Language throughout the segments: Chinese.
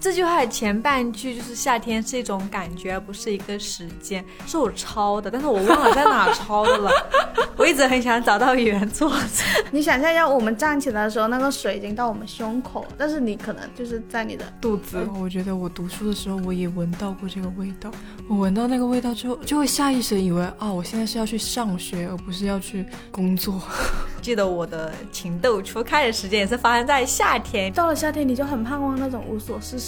这句话的前半句就是夏天是一种感觉，而不是一个时间，是我抄的，但是我忘了在哪抄的了。我一直很想找到原作者。你想象一下，我们站起来的时候，那个水已经到我们胸口，但是你可能就是在你的肚子。我觉得我读书的时候，我也闻到过这个味道。我闻到那个味道之后，就会下意识以为，啊，我现在是要去上学，而不是要去工作。记得我的情窦初开的时间也是发生在夏天。到了夏天，你就很盼望那种无所事事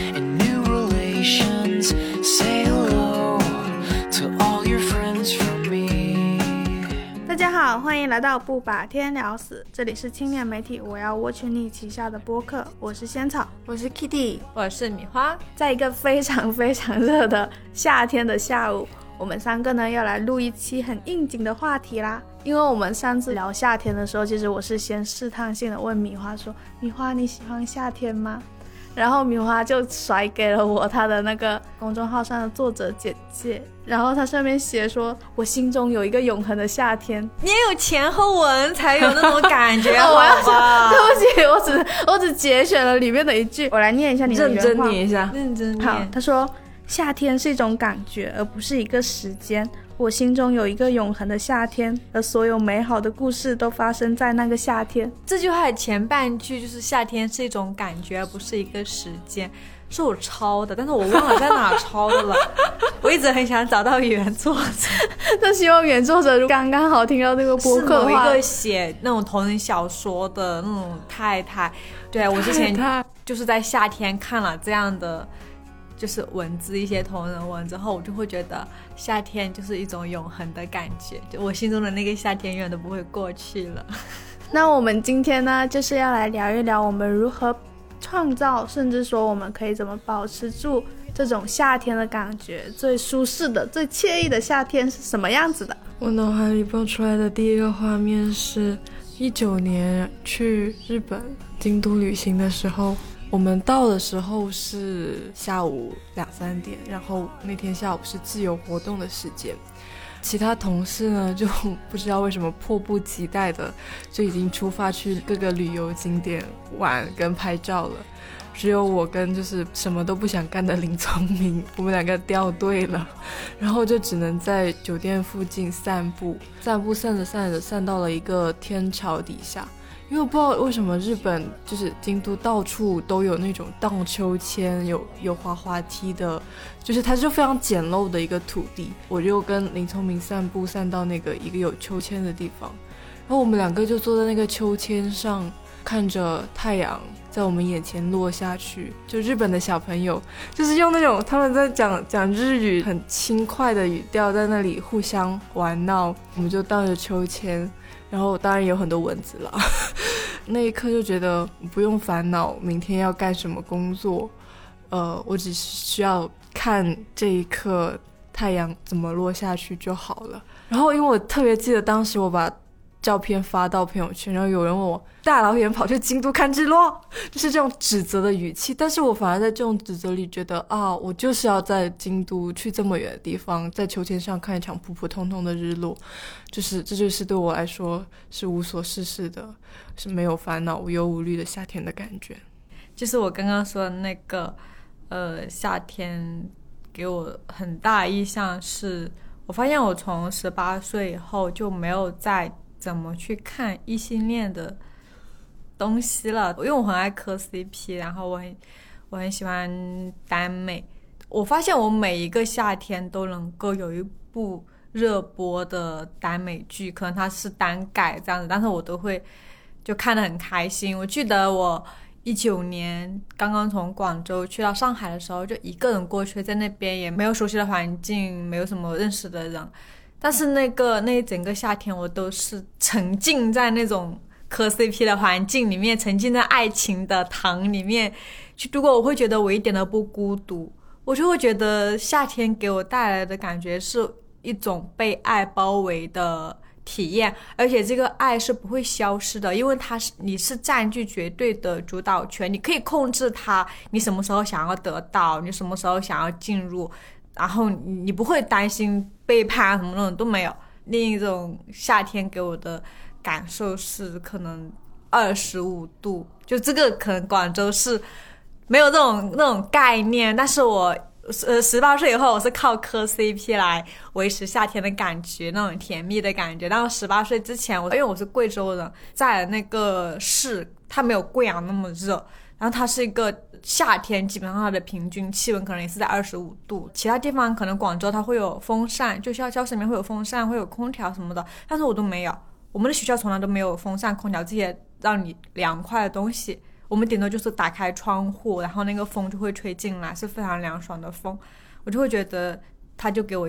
好，欢迎来到不把天聊死，这里是青年媒体我要蜗群力旗下的播客，我是仙草，我是 Kitty，我是米花，在一个非常非常热的夏天的下午，我们三个呢要来录一期很应景的话题啦。因为我们上次聊夏天的时候，其实我是先试探性的问米花说，米花你喜欢夏天吗？然后米花就甩给了我他的那个公众号上的作者简介，然后他上面写说：“我心中有一个永恒的夏天。”你也有前后文才有那种感觉，好吧？对不起，我只我只节选了里面的一句，我来念一下你的原话。认真念一下，认真念。好，他说：“夏天是一种感觉，而不是一个时间。”我心中有一个永恒的夏天，而所有美好的故事都发生在那个夏天。这句话的前半句就是夏天是一种感觉，而不是一个时间，是我抄的，但是我忘了在哪抄的了。我一直很想找到原作者，但希望原作者刚刚好听到这个播客。某一个写那种同人小说的那种太太，对我之前就是在夏天看了这样的。就是文字一些同人文之后，我就会觉得夏天就是一种永恒的感觉，就我心中的那个夏天永远都不会过去了。那我们今天呢，就是要来聊一聊我们如何创造，甚至说我们可以怎么保持住这种夏天的感觉，最舒适的、最惬意的夏天是什么样子的？我脑海里蹦出来的第一个画面是一九年去日本京都旅行的时候。我们到的时候是下午两三点，然后那天下午是自由活动的时间，其他同事呢就不知道为什么迫不及待的就已经出发去各个旅游景点玩跟拍照了，只有我跟就是什么都不想干的林聪明，我们两个掉队了，然后就只能在酒店附近散步，散步散着散着散到了一个天桥底下。因为我不知道为什么日本就是京都到处都有那种荡秋千，有有滑滑梯的，就是它就非常简陋的一个土地。我就跟林聪明散步散到那个一个有秋千的地方，然后我们两个就坐在那个秋千上，看着太阳在我们眼前落下去。就日本的小朋友就是用那种他们在讲讲日语很轻快的语调在那里互相玩闹，我们就荡着秋千。然后当然有很多蚊子了，那一刻就觉得不用烦恼明天要干什么工作，呃，我只需要看这一刻太阳怎么落下去就好了。然后因为我特别记得当时我把。照片发到朋友圈，然后有人问我大老远跑去京都看日落，就是这种指责的语气。但是我反而在这种指责里觉得啊，我就是要在京都去这么远的地方，在秋千上看一场普普通通的日落，就是这就是对我来说是无所事事的，是没有烦恼、无忧无虑的夏天的感觉。就是我刚刚说的那个，呃，夏天给我很大印象是，我发现我从十八岁以后就没有再。怎么去看异性恋的东西了？因为我很爱磕 CP，然后我很我很喜欢耽美。我发现我每一个夏天都能够有一部热播的耽美剧，可能它是单改这样子，但是我都会就看得很开心。我记得我一九年刚刚从广州去到上海的时候，就一个人过去，在那边也没有熟悉的环境，没有什么认识的人。但是那个那一整个夏天，我都是沉浸在那种磕 CP 的环境里面，沉浸在爱情的糖里面去度过。我会觉得我一点都不孤独，我就会觉得夏天给我带来的感觉是一种被爱包围的体验，而且这个爱是不会消失的，因为它是你是占据绝对的主导权，你可以控制它，你什么时候想要得到，你什么时候想要进入，然后你不会担心背叛什么那种都没有。另一种夏天给我的感受是可能二十五度，就这个可能广州是没有这种那种概念，但是我。呃，十八岁以后，我是靠磕 CP 来维持夏天的感觉，那种甜蜜的感觉。但是十八岁之前，我因为我是贵州人，在那个市，它没有贵阳那么热，然后它是一个夏天，基本上它的平均气温可能也是在二十五度。其他地方可能广州它会有风扇，就像教室里面会有风扇，会有空调什么的，但是我都没有。我们的学校从来都没有风扇、空调这些让你凉快的东西。我们顶多就是打开窗户，然后那个风就会吹进来，是非常凉爽的风。我就会觉得，他就给我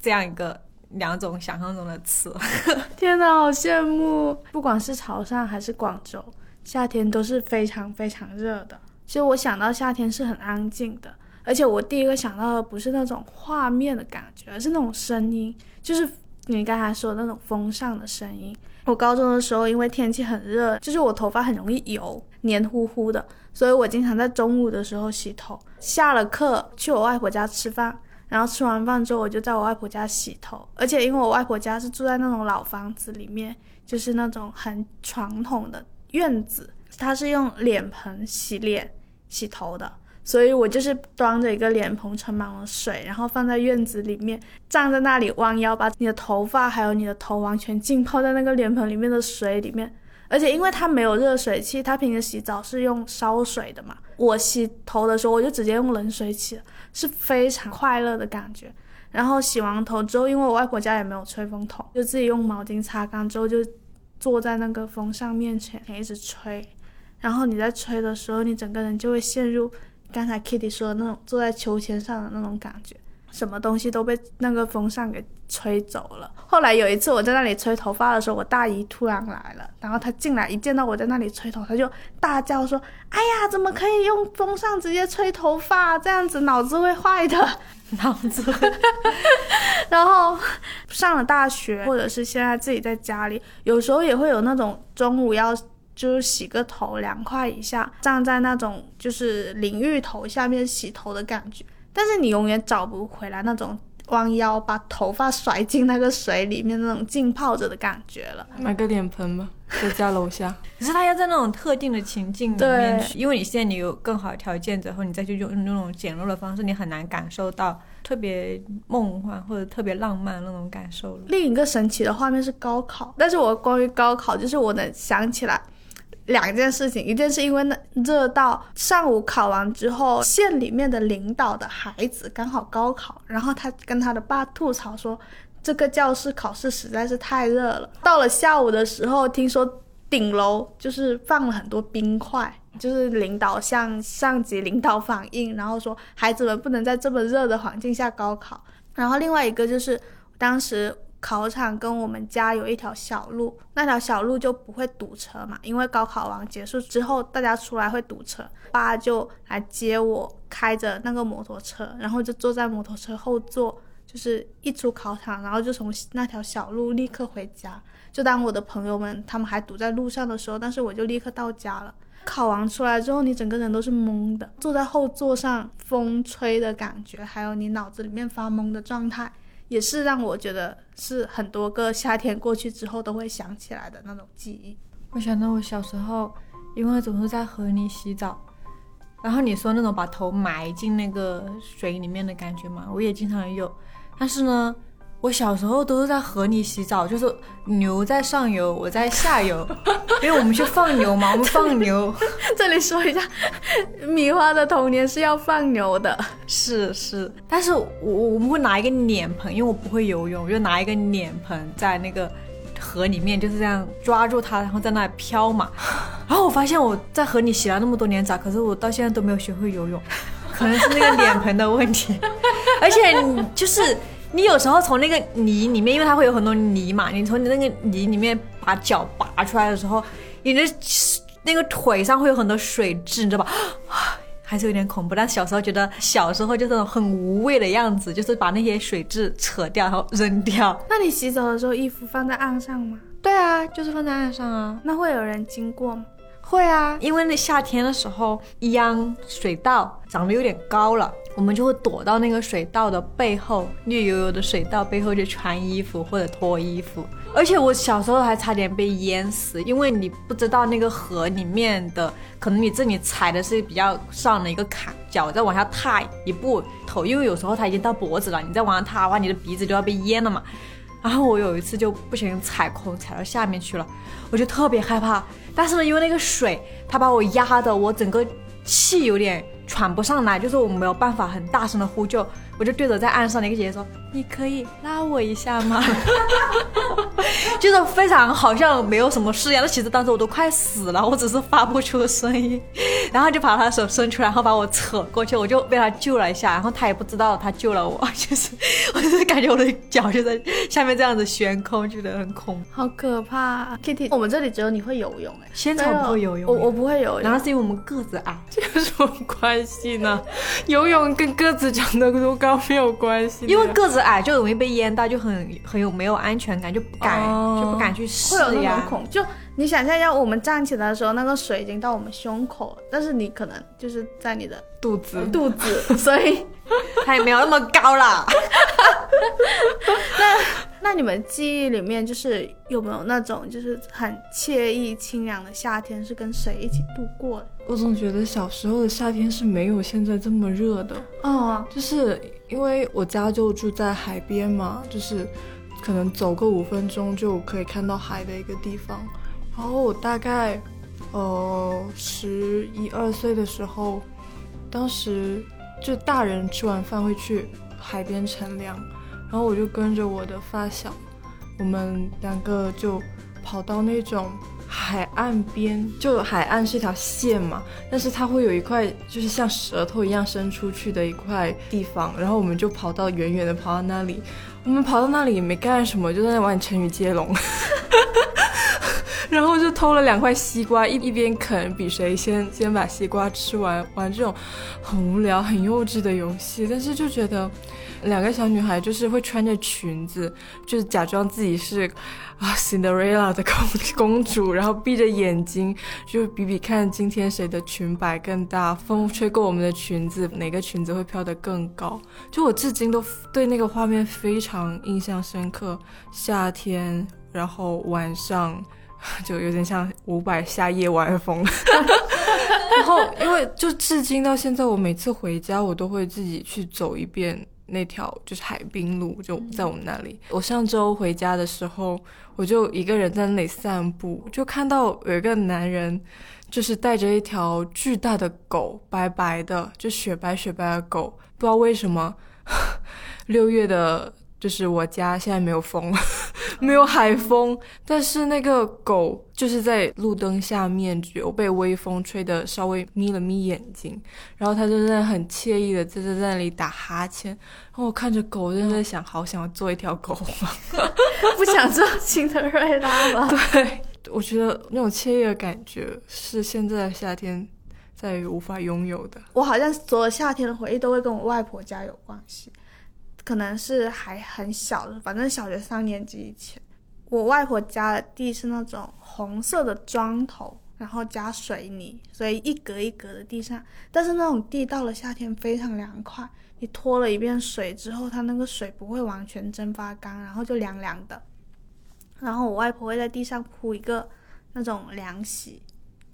这样一个两种想象中的词。天哪，好羡慕！不管是潮汕还是广州，夏天都是非常非常热的。其实我想到夏天是很安静的，而且我第一个想到的不是那种画面的感觉，而是那种声音，就是你刚才说的那种风扇的声音。我高中的时候，因为天气很热，就是我头发很容易油，黏糊糊的，所以我经常在中午的时候洗头。下了课去我外婆家吃饭，然后吃完饭之后，我就在我外婆家洗头。而且因为我外婆家是住在那种老房子里面，就是那种很传统的院子，它是用脸盆洗脸、洗头的。所以我就是端着一个脸盆，盛满了水，然后放在院子里面，站在那里弯腰，把你的头发还有你的头完全浸泡在那个脸盆里面的水里面。而且因为它没有热水器，它平时洗澡是用烧水的嘛。我洗头的时候，我就直接用冷水洗，是非常快乐的感觉。然后洗完头之后，因为我外婆家也没有吹风筒，就自己用毛巾擦干之后，就坐在那个风扇面前一直吹。然后你在吹的时候，你整个人就会陷入。刚才 Kitty 说的那种坐在秋千上的那种感觉，什么东西都被那个风扇给吹走了。后来有一次我在那里吹头发的时候，我大姨突然来了，然后她进来一见到我在那里吹头，她就大叫说：“哎呀，怎么可以用风扇直接吹头发？这样子脑子会坏的，脑子。”然后上了大学，或者是现在自己在家里，有时候也会有那种中午要。就是洗个头凉快一下，站在那种就是淋浴头下面洗头的感觉，但是你永远找不回来那种弯腰把头发甩进那个水里面那种浸泡着的感觉了。买个脸盆吧，在家楼下。可是他要在那种特定的情境里面去，因为你现在你有更好的条件之后，你再去用那种简陋的方式，你很难感受到特别梦幻或者特别浪漫那种感受了。另一个神奇的画面是高考，但是我关于高考，就是我能想起来。两件事情，一件是因为那热到上午考完之后，县里面的领导的孩子刚好高考，然后他跟他的爸吐槽说，这个教室考试实在是太热了。到了下午的时候，听说顶楼就是放了很多冰块，就是领导向上级领导反映，然后说孩子们不能在这么热的环境下高考。然后另外一个就是当时。考场跟我们家有一条小路，那条小路就不会堵车嘛，因为高考完结束之后，大家出来会堵车。爸就来接我，开着那个摩托车，然后就坐在摩托车后座，就是一出考场，然后就从那条小路立刻回家。就当我的朋友们他们还堵在路上的时候，但是我就立刻到家了。考完出来之后，你整个人都是懵的，坐在后座上，风吹的感觉，还有你脑子里面发懵的状态。也是让我觉得是很多个夏天过去之后都会想起来的那种记忆。我想到我小时候，因为总是在河里洗澡，然后你说那种把头埋进那个水里面的感觉嘛，我也经常有。但是呢。我小时候都是在河里洗澡，就是牛在上游，我在下游，因为我们去放牛嘛，我们放牛。这里说一下，米花的童年是要放牛的，是是。但是我我们会拿一个脸盆，因为我不会游泳，我就拿一个脸盆在那个河里面，就是这样抓住它，然后在那里飘嘛。然后我发现我在河里洗了那么多年澡，可是我到现在都没有学会游泳，可能是那个脸盆的问题，而且就是。你有时候从那个泥里面，因为它会有很多泥嘛，你从你那个泥里面把脚拔出来的时候，你的那个腿上会有很多水渍，你知道吧？还是有点恐怖。但小时候觉得小时候就那种很无畏的样子，就是把那些水渍扯掉然后扔掉。那你洗澡的时候衣服放在岸上吗？对啊，就是放在岸上啊。那会有人经过吗？会啊，因为那夏天的时候，秧水稻长得有点高了，我们就会躲到那个水稻的背后，绿油油的水稻背后就穿衣服或者脱衣服。而且我小时候还差点被淹死，因为你不知道那个河里面的，可能你这里踩的是比较上的一个坎，脚再往下踏一步，头因为有时候它已经到脖子了，你再往上踏的话，你的鼻子就要被淹了嘛。然后我有一次就不小心踩空，踩到下面去了，我就特别害怕。但是呢，因为那个水，它把我压的，我整个气有点喘不上来，就是我没有办法很大声的呼救，我就对着在岸上的一个姐姐说：“你可以拉我一下吗？” 就是非常好像没有什么事一样，那其实当时我都快死了，我只是发不出声音，然后就把他的手伸出来，然后把我扯过去，我就被他救了一下，然后他也不知道他救了我，就是我就是感觉我的脚就在下面这样子悬空，觉得很恐怖，好可怕。Kitty，我们这里只有你会游泳哎，仙草不会游泳，我我不会游泳，然后是因为我们个子矮，这有什么关系呢？游泳跟个子长得多高没有关系，因为个子矮就容易被淹到，就很很有没有安全感，就不敢就不敢去试呀。就你想象一下，我们站起来的时候，那个水已经到我们胸口了，但是你可能就是在你的肚子肚子，所以它也没有那么高啦。那那你们记忆里面就是有没有那种就是很惬意清凉的夏天，是跟谁一起度过的？我总觉得小时候的夏天是没有现在这么热的哦，就是因为我家就住在海边嘛，就是可能走个五分钟就可以看到海的一个地方。然后我大概呃十一二岁的时候，当时就大人吃完饭会去海边乘凉。然后我就跟着我的发小，我们两个就跑到那种海岸边，就海岸是一条线嘛，但是它会有一块就是像舌头一样伸出去的一块地方，然后我们就跑到远远的跑到那里，我们跑到那里也没干什么，就在那玩成语接龙。然后就偷了两块西瓜，一一边啃，比谁先先把西瓜吃完，玩这种很无聊、很幼稚的游戏。但是就觉得，两个小女孩就是会穿着裙子，就是假装自己是啊 Cinderella 的公公主，然后闭着眼睛就比比看今天谁的裙摆更大，风吹过我们的裙子，哪个裙子会飘得更高。就我至今都对那个画面非常印象深刻。夏天，然后晚上。就有点像五百夏夜晚风，然后因为就至今到现在，我每次回家我都会自己去走一遍那条就是海滨路，就在我们那里。我上周回家的时候，我就一个人在那里散步，就看到有一个男人，就是带着一条巨大的狗，白白的，就雪白雪白的狗，不知道为什么 六月的。就是我家现在没有风，没有海风，但是那个狗就是在路灯下面有被微风吹的稍微眯了眯眼睛，然后它就在很惬意的在在在那里打哈欠，然后我看着狗就在想，好想要做一条狗 不想做辛德瑞拉了。对，我觉得那种惬意的感觉是现在的夏天再也无法拥有的。我好像所有夏天的回忆都会跟我外婆家有关系。可能是还很小的，反正小学三年级以前，我外婆家的地是那种红色的砖头，然后加水泥，所以一格一格的地上。但是那种地到了夏天非常凉快，你拖了一遍水之后，它那个水不会完全蒸发干，然后就凉凉的。然后我外婆会在地上铺一个那种凉席，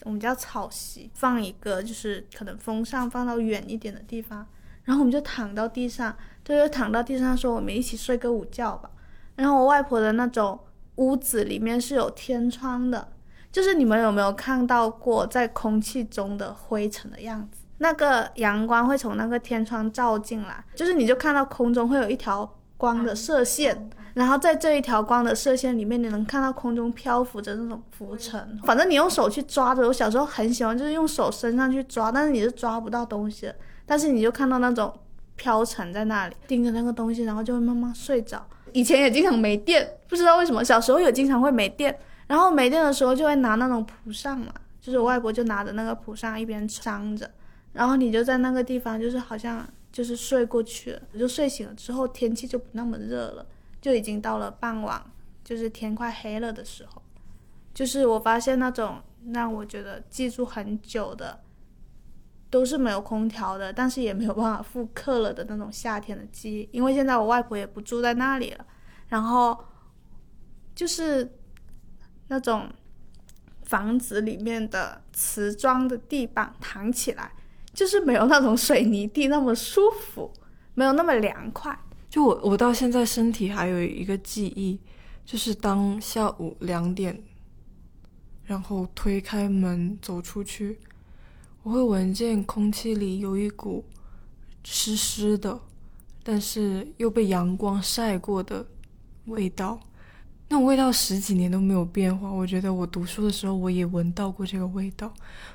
我们叫草席，放一个就是可能风扇放到远一点的地方，然后我们就躺到地上。就是躺到地上说我们一起睡个午觉吧。然后我外婆的那种屋子里面是有天窗的，就是你们有没有看到过在空气中的灰尘的样子？那个阳光会从那个天窗照进来，就是你就看到空中会有一条光的射线，然后在这一条光的射线里面，你能看到空中漂浮着那种浮尘。反正你用手去抓着，我小时候很喜欢，就是用手伸上去抓，但是你是抓不到东西的，但是你就看到那种。飘沉在那里，盯着那个东西，然后就会慢慢睡着。以前也经常没电，不知道为什么，小时候也经常会没电。然后没电的时候就会拿那种蒲扇嘛，就是我外婆就拿着那个蒲扇一边扇着，然后你就在那个地方，就是好像就是睡过去了，就睡醒了之后天气就不那么热了，就已经到了傍晚，就是天快黑了的时候。就是我发现那种让我觉得记住很久的，都是没有空调的，但是也没有办法复刻了的那种夏天的记忆。因为现在我外婆也不住在那里了，然后就是那种房子里面的瓷砖的地板躺起来，就是没有那种水泥地那么舒服，没有那么凉快。就我我到现在身体还有一个记忆，就是当下午两点。然后推开门走出去，我会闻见空气里有一股湿湿的，但是又被阳光晒过的味道。那种味道十几年都没有变化。我觉得我读书的时候我也闻到过这个味道。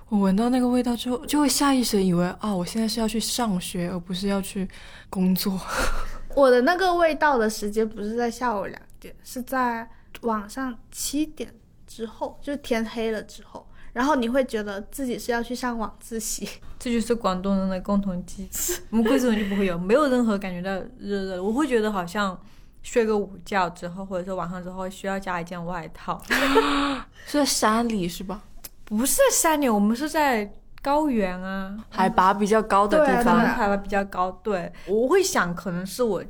我闻到那个味道之后，就会下意识以为啊，我现在是要去上学，而不是要去工作。我的那个味道的时间不是在下午两点，是在晚上七点。之后就天黑了之后，然后你会觉得自己是要去上晚自习，这就是广东人的共同机制。我们贵州人就不会有，没有任何感觉到热热。我会觉得好像睡个午觉之后，或者说晚上之后需要加一件外套。是在山里是吧？不是在山里，我们是在高原啊，海拔比较高的地方，海拔比较高。对，我会想可能是我。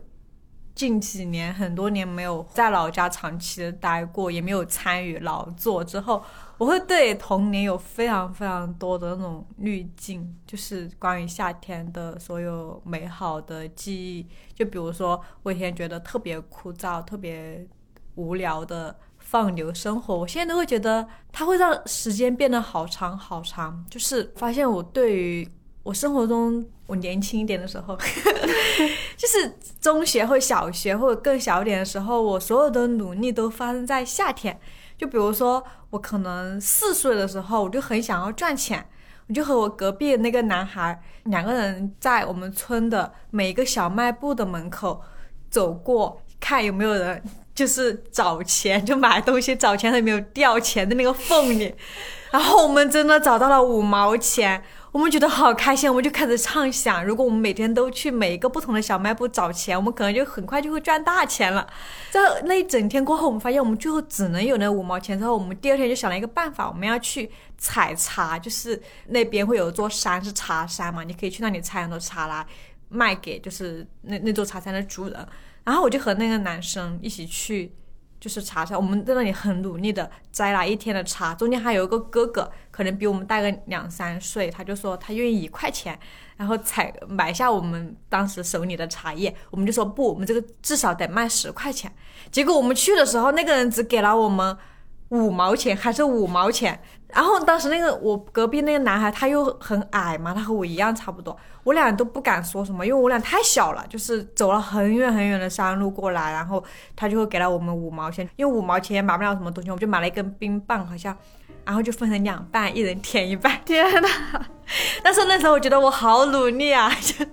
近几年很多年没有在老家长期的待过，也没有参与劳作之后，我会对童年有非常非常多的那种滤镜，就是关于夏天的所有美好的记忆。就比如说我以前觉得特别枯燥、特别无聊的放牛生活，我现在都会觉得它会让时间变得好长好长。就是发现我对于我生活中，我年轻一点的时候，就是中学或小学或者更小一点的时候，我所有的努力都发生在夏天。就比如说，我可能四岁的时候，我就很想要赚钱，我就和我隔壁那个男孩两个人在我们村的每一个小卖部的门口走过，看有没有人就是找钱，就买东西找钱，有没有掉钱的那个缝里。然后我们真的找到了五毛钱。我们觉得好开心，我们就开始畅想，如果我们每天都去每一个不同的小卖部找钱，我们可能就很快就会赚大钱了。在那一整天过后，我们发现我们最后只能有那五毛钱。之后，我们第二天就想了一个办法，我们要去采茶，就是那边会有一座山是茶山嘛，你可以去那里采很多茶来卖给就是那那座茶山的主人。然后我就和那个男生一起去。就是茶山，我们在那里很努力的摘了一天的茶，中间还有一个哥哥，可能比我们大个两三岁，他就说他愿意一块钱，然后采买下我们当时手里的茶叶，我们就说不，我们这个至少得卖十块钱。结果我们去的时候，那个人只给了我们五毛钱，还是五毛钱。然后当时那个我隔壁那个男孩他又很矮嘛，他和我一样差不多，我俩都不敢说什么，因为我俩太小了，就是走了很远很远的山路过来，然后他就会给了我们五毛钱，因为五毛钱也买不了什么东西，我们就买了一根冰棒，好像。然后就分成两半，一人舔一半。天呐！但是那时候我觉得我好努力啊！就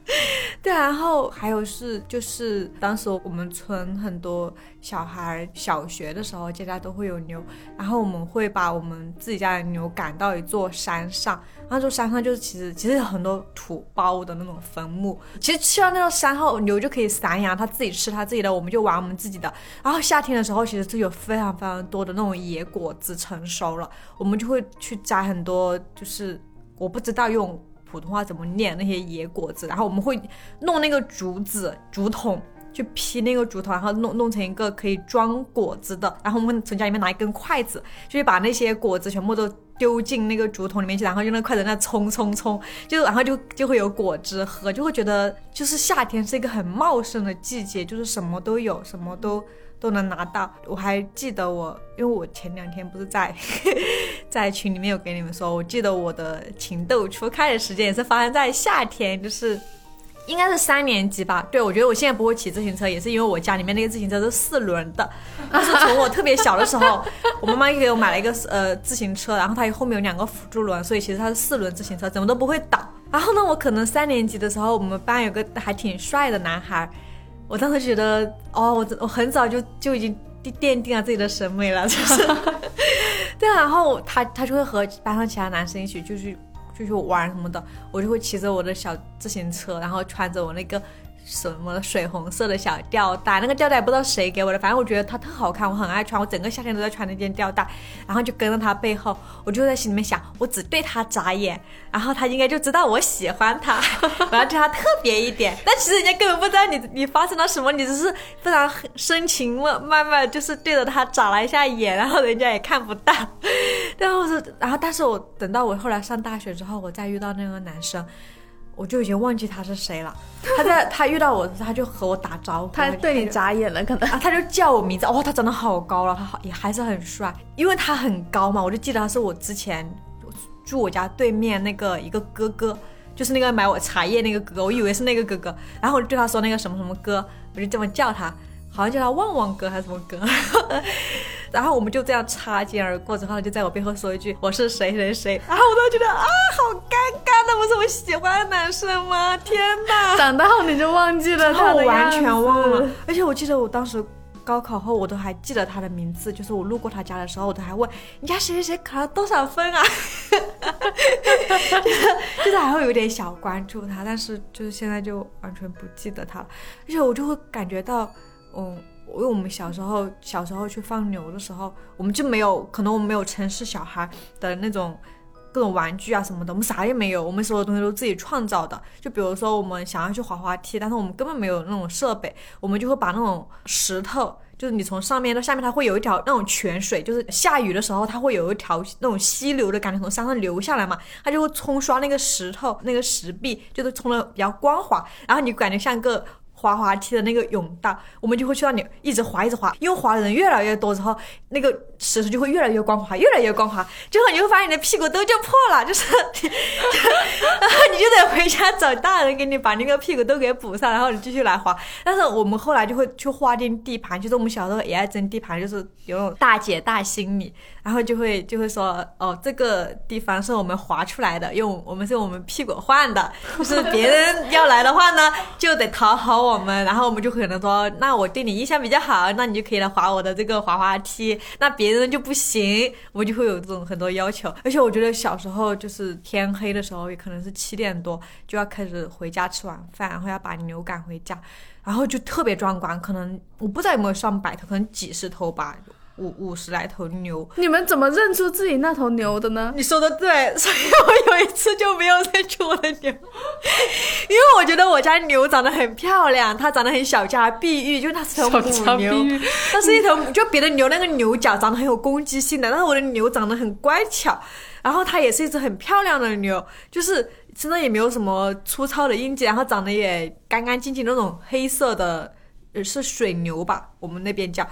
对，然后还有是，就是当时我们村很多小孩小学的时候，家家都会有牛，然后我们会把我们自己家的牛赶到一座山上，那座山上就是其实其实有很多土包的那种坟墓。其实去到那座山后，牛就可以散养，它自己吃它自己的，我们就玩我们自己的。然后夏天的时候，其实是有非常非常多的那种野果子成熟了。我们就会去摘很多，就是我不知道用普通话怎么念那些野果子，然后我们会弄那个竹子、竹筒去劈那个竹筒，然后弄弄成一个可以装果子的，然后我们从家里面拿一根筷子，就把那些果子全部都丢进那个竹筒里面去，然后用那筷子那冲冲冲，就然后就就会有果汁喝，就会觉得就是夏天是一个很茂盛的季节，就是什么都有，什么都。都能拿到，我还记得我，因为我前两天不是在 在群里面有给你们说，我记得我的情窦初开的时间也是发生在夏天，就是应该是三年级吧。对，我觉得我现在不会骑自行车，也是因为我家里面那个自行车是四轮的，但是从我特别小的时候，我妈妈又给我买了一个呃自行车，然后它后面有两个辅助轮，所以其实它是四轮自行车，怎么都不会倒。然后呢，我可能三年级的时候，我们班有个还挺帅的男孩。我当时觉得，哦，我我很早就就已经奠定了自己的审美了，就是，对，然后他他就会和班上其他男生一起，就去就去玩什么的，我就会骑着我的小自行车，然后穿着我那个。什么水红色的小吊带，那个吊带不知道谁给我的，反正我觉得它特好看，我很爱穿，我整个夏天都在穿那件吊带，然后就跟着他背后，我就在心里面想，我只对他眨眼，然后他应该就知道我喜欢他，我要对他特别一点，但其实人家根本不知道你你发生了什么，你只是非常深情慢慢慢就是对着他眨了一下眼，然后人家也看不到，然后是，然后但是我等到我后来上大学之后，我再遇到那个男生。我就已经忘记他是谁了。他在 他遇到我，他就和我打招呼，他对你眨眼了，可能啊，他就叫我名字。哦，他长得好高了，他好也还是很帅，因为他很高嘛。我就记得他是我之前住我家对面那个一个哥哥，就是那个买我茶叶那个哥哥，我以为是那个哥哥，然后我就对他说那个什么什么哥，我就这么叫他，好像叫他旺旺哥还是什么哥。然后我们就这样擦肩而过，之后就在我背后说一句我是谁谁谁，然后我都觉得啊好尴尬，那不是我喜欢的男生吗？天哪！长大后你就忘记了他的完全忘了。而且我记得我当时高考后我都还记得他的名字，就是我路过他家的时候，我都还问你家谁谁谁考了多少分啊？就是就是还会有点小关注他，但是就是现在就完全不记得他了。而且我就会感觉到，嗯。因为我们小时候小时候去放牛的时候，我们就没有，可能我们没有城市小孩的那种各种玩具啊什么的，我们啥也没有，我们所有东西都自己创造的。就比如说我们想要去滑滑梯，但是我们根本没有那种设备，我们就会把那种石头，就是你从上面到下面，它会有一条那种泉水，就是下雨的时候它会有一条那种溪流的感觉从山上流下来嘛，它就会冲刷那个石头那个石壁，就是冲的比较光滑，然后你感觉像个。滑滑梯的那个甬道，我们就会去那里一直滑，一直滑，因为滑的人越来越多之后，那个石头就会越来越光滑，越来越光滑，最后你会发现你的屁股都就破了，就是，然 后你就得回家找大人给你把那个屁股都给补上，然后你继续来滑。但是我们后来就会去划定地盘，就是我们小时候也爱争地盘，就是有种大姐大心理，然后就会就会说，哦，这个地方是我们划出来的，用我们是我们屁股换的，就 是别人要来的话呢，就得讨好。我们，然后我们就可能说，那我对你印象比较好，那你就可以来划我的这个滑滑梯。那别人就不行，我们就会有这种很多要求。而且我觉得小时候就是天黑的时候，也可能是七点多就要开始回家吃晚饭，然后要把牛赶回家，然后就特别壮观。可能我不知道有没有上百头，可能几十头吧。五五十来头牛，你们怎么认出自己那头牛的呢？你说的对，所以我有一次就没有认出我的牛，因为我觉得我家牛长得很漂亮，它长得很小家碧玉，就是它是头母牛，它是一头，就别的牛那个牛角长得很有攻击性的，但是我的牛长得很乖巧，然后它也是一只很漂亮的牛，就是身上也没有什么粗糙的印记，然后长得也干干净净那种黑色的，呃，是水牛吧，我们那边叫。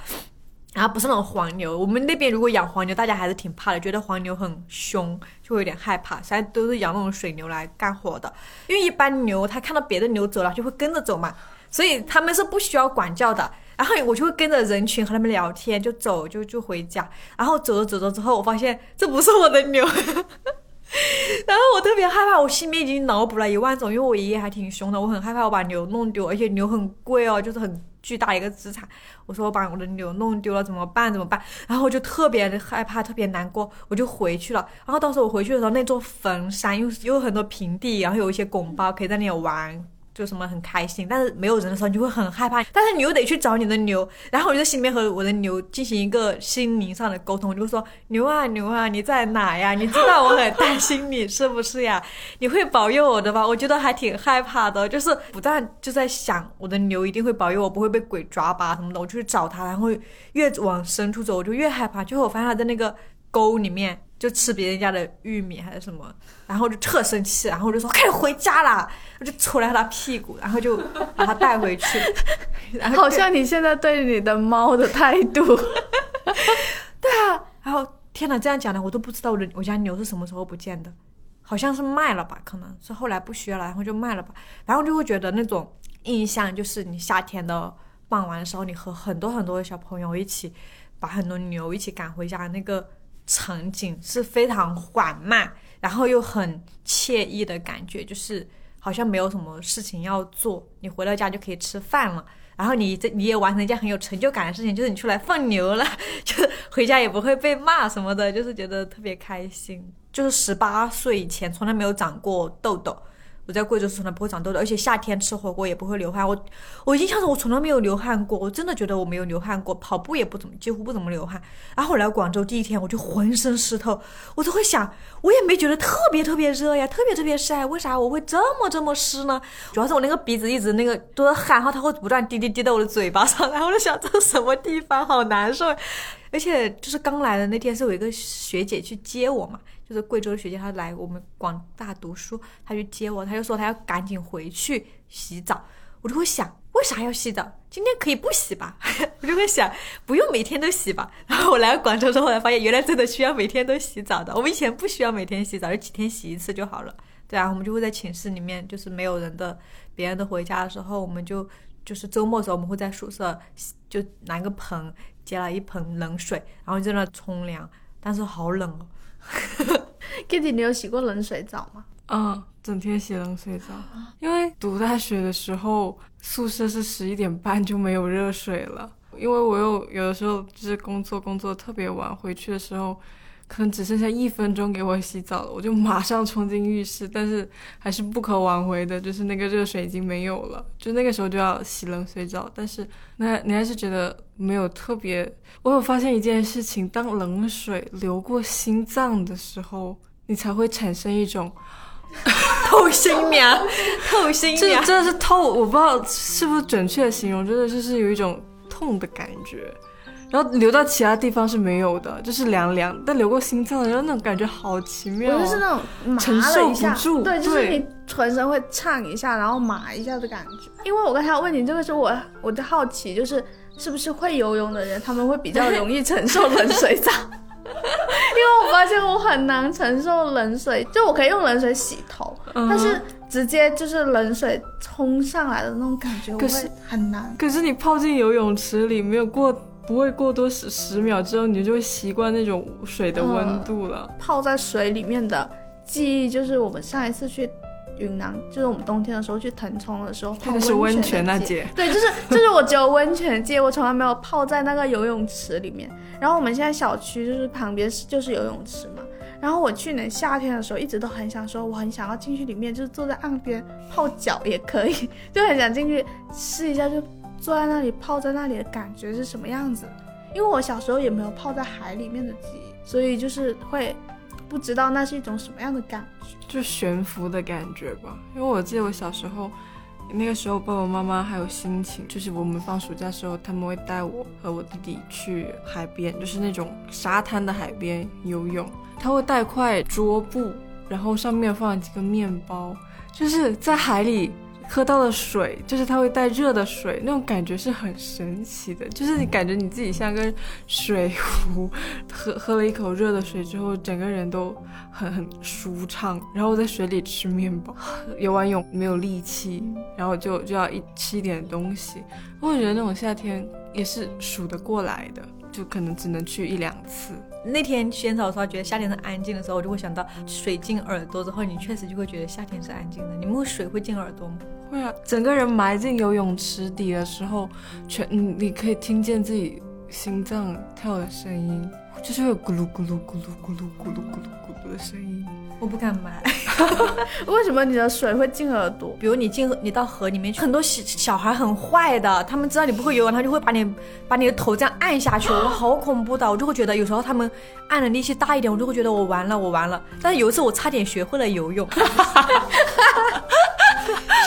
然后不是那种黄牛，我们那边如果养黄牛，大家还是挺怕的，觉得黄牛很凶，就会有点害怕。现在都是养那种水牛来干活的，因为一般牛它看到别的牛走了就会跟着走嘛，所以他们是不需要管教的。然后我就会跟着人群和他们聊天，就走就就回家。然后走着走着之后，我发现这不是我的牛，然后我特别害怕，我心里面已经脑补了一万种，因为我爷爷还挺凶的，我很害怕我把牛弄丢，而且牛很贵哦，就是很。巨大一个资产，我说我把我的牛弄丢了怎么办？怎么办？然后我就特别害怕，特别难过，我就回去了。然后到时候我回去的时候，那座坟山又又有很多平地，然后有一些拱包可以在那里玩。就什么很开心，但是没有人的时候，你就会很害怕。但是你又得去找你的牛，然后我就心里面和我的牛进行一个心灵上的沟通，就说牛啊牛啊，你在哪呀？你知道我很担心你是不是呀？你会保佑我的吧？我觉得还挺害怕的，就是不但就在想我的牛一定会保佑我，不会被鬼抓吧什么的。我就去找它，然后越往深处走，我就越害怕。最后我发现它在那个沟里面。就吃别人家的玉米还是什么，然后就特生气，然后我就说开始回家啦，我就戳了他屁股，然后就把他带回去。好像你现在对你的猫的态度。对啊，然后天哪，这样讲的我都不知道我的我家牛是什么时候不见的，好像是卖了吧，可能是后来不需要了，然后就卖了吧。然后就会觉得那种印象就是你夏天的傍晚的时候，你和很多很多的小朋友一起把很多牛一起赶回家那个。场景是非常缓慢，然后又很惬意的感觉，就是好像没有什么事情要做，你回到家就可以吃饭了。然后你这你也完成一件很有成就感的事情，就是你出来放牛了，就回家也不会被骂什么的，就是觉得特别开心。就是十八岁以前从来没有长过痘痘。我在贵州是从来不会长痘痘，而且夏天吃火锅也不会流汗。我我印象中我从来没有流汗过，我真的觉得我没有流汗过，跑步也不怎么，几乎不怎么流汗。然后我来广州第一天，我就浑身湿透，我都会想，我也没觉得特别特别热呀，特别特别晒，为啥我会这么这么湿呢？主要是我那个鼻子一直那个都在汗，然后它会不断滴滴滴到我的嘴巴上，然后我就想这什么地方，好难受。而且就是刚来的那天是有一个学姐去接我嘛。就是贵州的学姐，她来我们广大读书，她去接我，她就说她要赶紧回去洗澡。我就会想，为啥要洗澡？今天可以不洗吧？我就会想，不用每天都洗吧。然后我来广州之后才发现，原来真的需要每天都洗澡的。我们以前不需要每天洗澡，就几天洗一次就好了。对啊，我们就会在寝室里面，就是没有人的，别人都回家的时候，我们就就是周末的时候，我们会在宿舍就拿个盆接了一盆冷水，然后在那冲凉，但是好冷哦。Kitty，你有洗过冷水澡吗？嗯，整天洗冷水澡。因为读大学的时候，宿舍是十一点半就没有热水了。因为我有有的时候就是工作工作特别晚，回去的时候。可能只剩下一分钟给我洗澡了，我就马上冲进浴室，但是还是不可挽回的，就是那个热水已经没有了，就那个时候就要洗冷水澡。但是那你还是觉得没有特别。我有发现一件事情，当冷水流过心脏的时候，你才会产生一种 透心凉，透心凉，这真的是透，我不知道是不是准确的形容，真的就是有一种痛的感觉。然后流到其他地方是没有的，就是凉凉，但流过心脏的时候那种感觉好奇妙，我就是那种麻了一下，对，就是你全身会颤一下，然后麻一下的感觉。因为我刚才问你这个时候，我我就好奇，就是是不是会游泳的人他们会比较容易承受冷水澡？因为我发现我很难承受冷水，就我可以用冷水洗头，但是直接就是冷水冲上来的那种感觉，我会很难。可是你泡进游泳池里没有过。不会过多十十秒之后，你就会习惯那种水的温度了。泡在水里面的记忆就是我们上一次去云南，就是我们冬天的时候去腾冲的时候泡温泉那节。对，就是 就是我只有温泉界，我从来没有泡在那个游泳池里面。然后我们现在小区就是旁边是就是游泳池嘛。然后我去年夏天的时候一直都很想说，我很想要进去里面，就是坐在岸边泡脚也可以，就很想进去试一下就。坐在那里泡在那里的感觉是什么样子？因为我小时候也没有泡在海里面的记忆，所以就是会不知道那是一种什么样的感觉，就悬浮的感觉吧。因为我记得我小时候，那个时候爸爸妈妈还有心情，就是我们放暑假时候，他们会带我和我弟弟去海边，就是那种沙滩的海边游泳。他会带块桌布，然后上面放几个面包，就是在海里。喝到的水就是它会带热的水，那种感觉是很神奇的。就是你感觉你自己像个水壶，喝喝了一口热的水之后，整个人都很很舒畅。然后在水里吃面包，游完泳没有力气，然后就就要一吃一点东西。我觉得那种夏天也是数得过来的。就可能只能去一两次。那天洗澡的时候，觉得夏天是安静的时候，我就会想到水进耳朵之后，你确实就会觉得夏天是安静的。你们水会进耳朵吗？会啊，整个人埋进游泳池底的时候，全你你可以听见自己心脏跳的声音，就是有咕噜咕噜咕噜咕噜咕噜咕噜咕噜的声音。我不敢买，为什么你的水会进耳朵？比如你进你到河里面去，很多小小孩很坏的，他们知道你不会游泳，他就会把你把你的头这样按下去，我好恐怖的，我就会觉得有时候他们按的力气大一点，我就会觉得我完了，我完了。但是有一次我差点学会了游泳。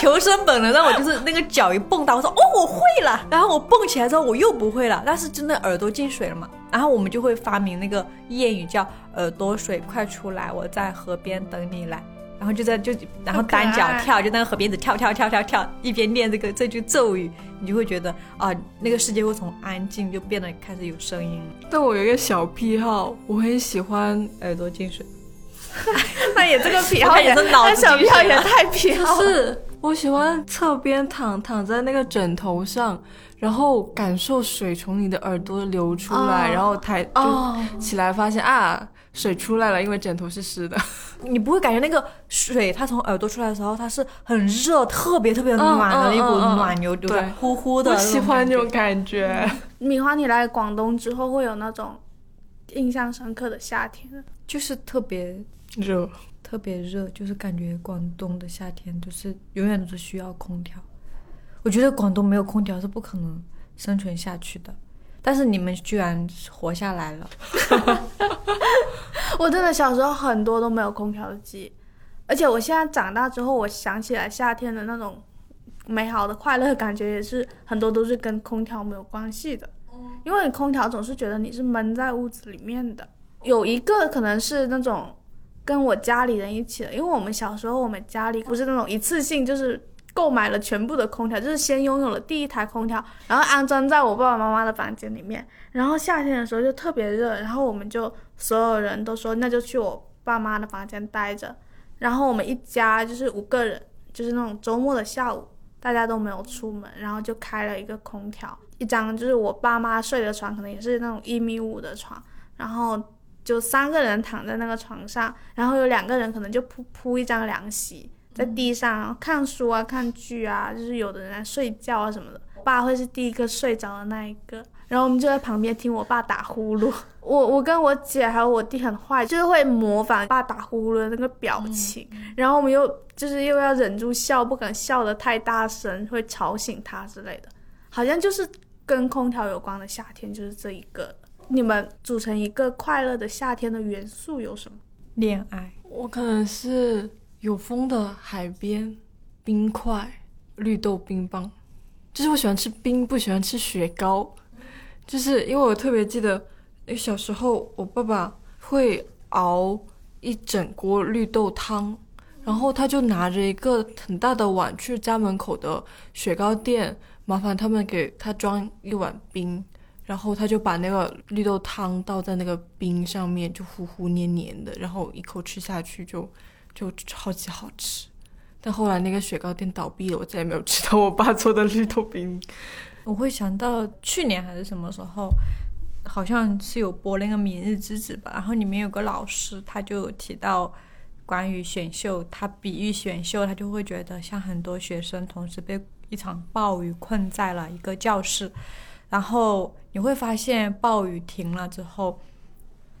求生本能让我就是那个脚一蹦到，我说哦我会了，然后我蹦起来之后我又不会了，但是真的耳朵进水了嘛，然后我们就会发明那个谚语叫耳朵水快出来，我在河边等你来，然后就在就然后单脚跳，就在河边子跳跳跳跳跳，一边念这个这句咒语，你就会觉得啊那个世界会从安静就变得开始有声音。但我有一个小癖好，我很喜欢耳朵进水。那也这个癖好也是脑子小癖好也太癖好。是，我喜欢侧边躺躺在那个枕头上，然后感受水从你的耳朵流出来，然后抬就起来发现啊，水出来了，因为枕头是湿的。你不会感觉那个水它从耳朵出来的时候，它是很热，特别特别暖的一股暖流，对，呼呼的。我喜欢那种感觉。米花，你来广东之后会有那种印象深刻的夏天？就是特别。热，特别热，就是感觉广东的夏天就是永远都是需要空调。我觉得广东没有空调是不可能生存下去的，但是你们居然活下来了。我真的小时候很多都没有空调的记忆，而且我现在长大之后，我想起来夏天的那种美好的快乐感觉，也是很多都是跟空调没有关系的。因为空调总是觉得你是闷在屋子里面的。有一个可能是那种跟我家里人一起的，因为我们小时候我们家里不是那种一次性就是购买了全部的空调，就是先拥有了第一台空调，然后安装在我爸爸妈妈的房间里面，然后夏天的时候就特别热，然后我们就所有人都说那就去我爸妈的房间待着，然后我们一家就是五个人，就是那种周末的下午，大家都没有出门，然后就开了一个空调，一张就是我爸妈睡的床，可能也是那种一米五的床，然后。就三个人躺在那个床上，然后有两个人可能就铺铺一张凉席在地上看书啊、看剧啊，就是有的人在睡觉啊什么的。爸会是第一个睡着的那一个，然后我们就在旁边听我爸打呼噜。我我跟我姐还有我弟很坏，就是会模仿爸打呼噜的那个表情，然后我们又就是又要忍住笑，不敢笑得太大声，会吵醒他之类的。好像就是跟空调有关的夏天，就是这一个。你们组成一个快乐的夏天的元素有什么？恋爱。我可能是有风的海边，冰块、绿豆冰棒。就是我喜欢吃冰，不喜欢吃雪糕。就是因为我特别记得，小时候我爸爸会熬一整锅绿豆汤，然后他就拿着一个很大的碗去家门口的雪糕店，麻烦他们给他装一碗冰。然后他就把那个绿豆汤倒在那个冰上面，就糊糊黏黏的，然后一口吃下去就就超级好吃。但后来那个雪糕店倒闭了，我再也没有吃到我爸做的绿豆冰。我会想到去年还是什么时候，好像是有播那个《明日之子》吧，然后里面有个老师，他就提到关于选秀，他比喻选秀，他就会觉得像很多学生同时被一场暴雨困在了一个教室。然后你会发现，暴雨停了之后，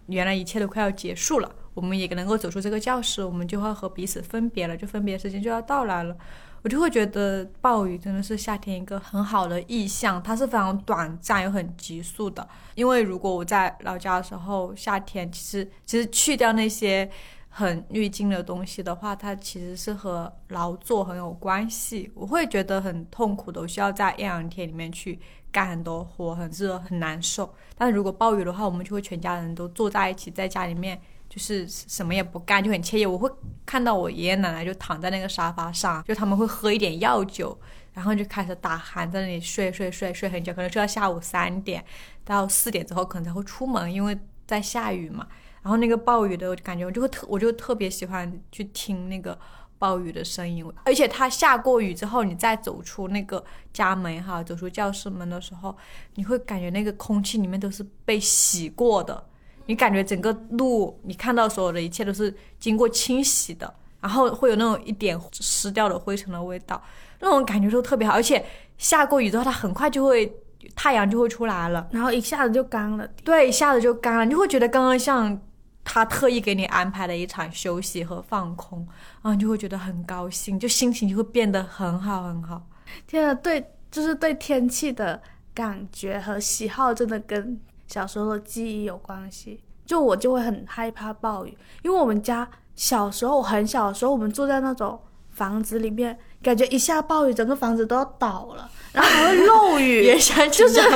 原来一切都快要结束了。我们也能够走出这个教室，我们就会和彼此分别了，就分别时间就要到来了。我就会觉得，暴雨真的是夏天一个很好的意象，它是非常短暂又很急速的。因为如果我在老家的时候，夏天其实其实去掉那些。很滤镜的东西的话，它其实是和劳作很有关系。我会觉得很痛苦的，我需要在艳阳天里面去干很多活，很热，很难受。但如果暴雨的话，我们就会全家人都坐在一起，在家里面就是什么也不干，就很惬意。我会看到我爷爷奶奶就躺在那个沙发上，就他们会喝一点药酒，然后就开始打鼾，在那里睡睡睡睡很久，可能睡到下午三点到四点之后，可能才会出门，因为在下雨嘛。然后那个暴雨的感觉，我就会特，我就特别喜欢去听那个暴雨的声音。而且它下过雨之后，你再走出那个家门哈，走出教室门的时候，你会感觉那个空气里面都是被洗过的，你感觉整个路，你看到所有的一切都是经过清洗的，然后会有那种一点湿掉的灰尘的味道，那种感觉都特别好。而且下过雨之后，它很快就会太阳就会出来了，然后一下子就干了。对，一下子就干了，你就会觉得刚刚像。他特意给你安排了一场休息和放空，然后你就会觉得很高兴，就心情就会变得很好很好。天啊，对，就是对天气的感觉和喜好，真的跟小时候的记忆有关系。就我就会很害怕暴雨，因为我们家小时候很小的时候，我们住在那种房子里面，感觉一下暴雨，整个房子都要倒了，然后还会漏雨，就是。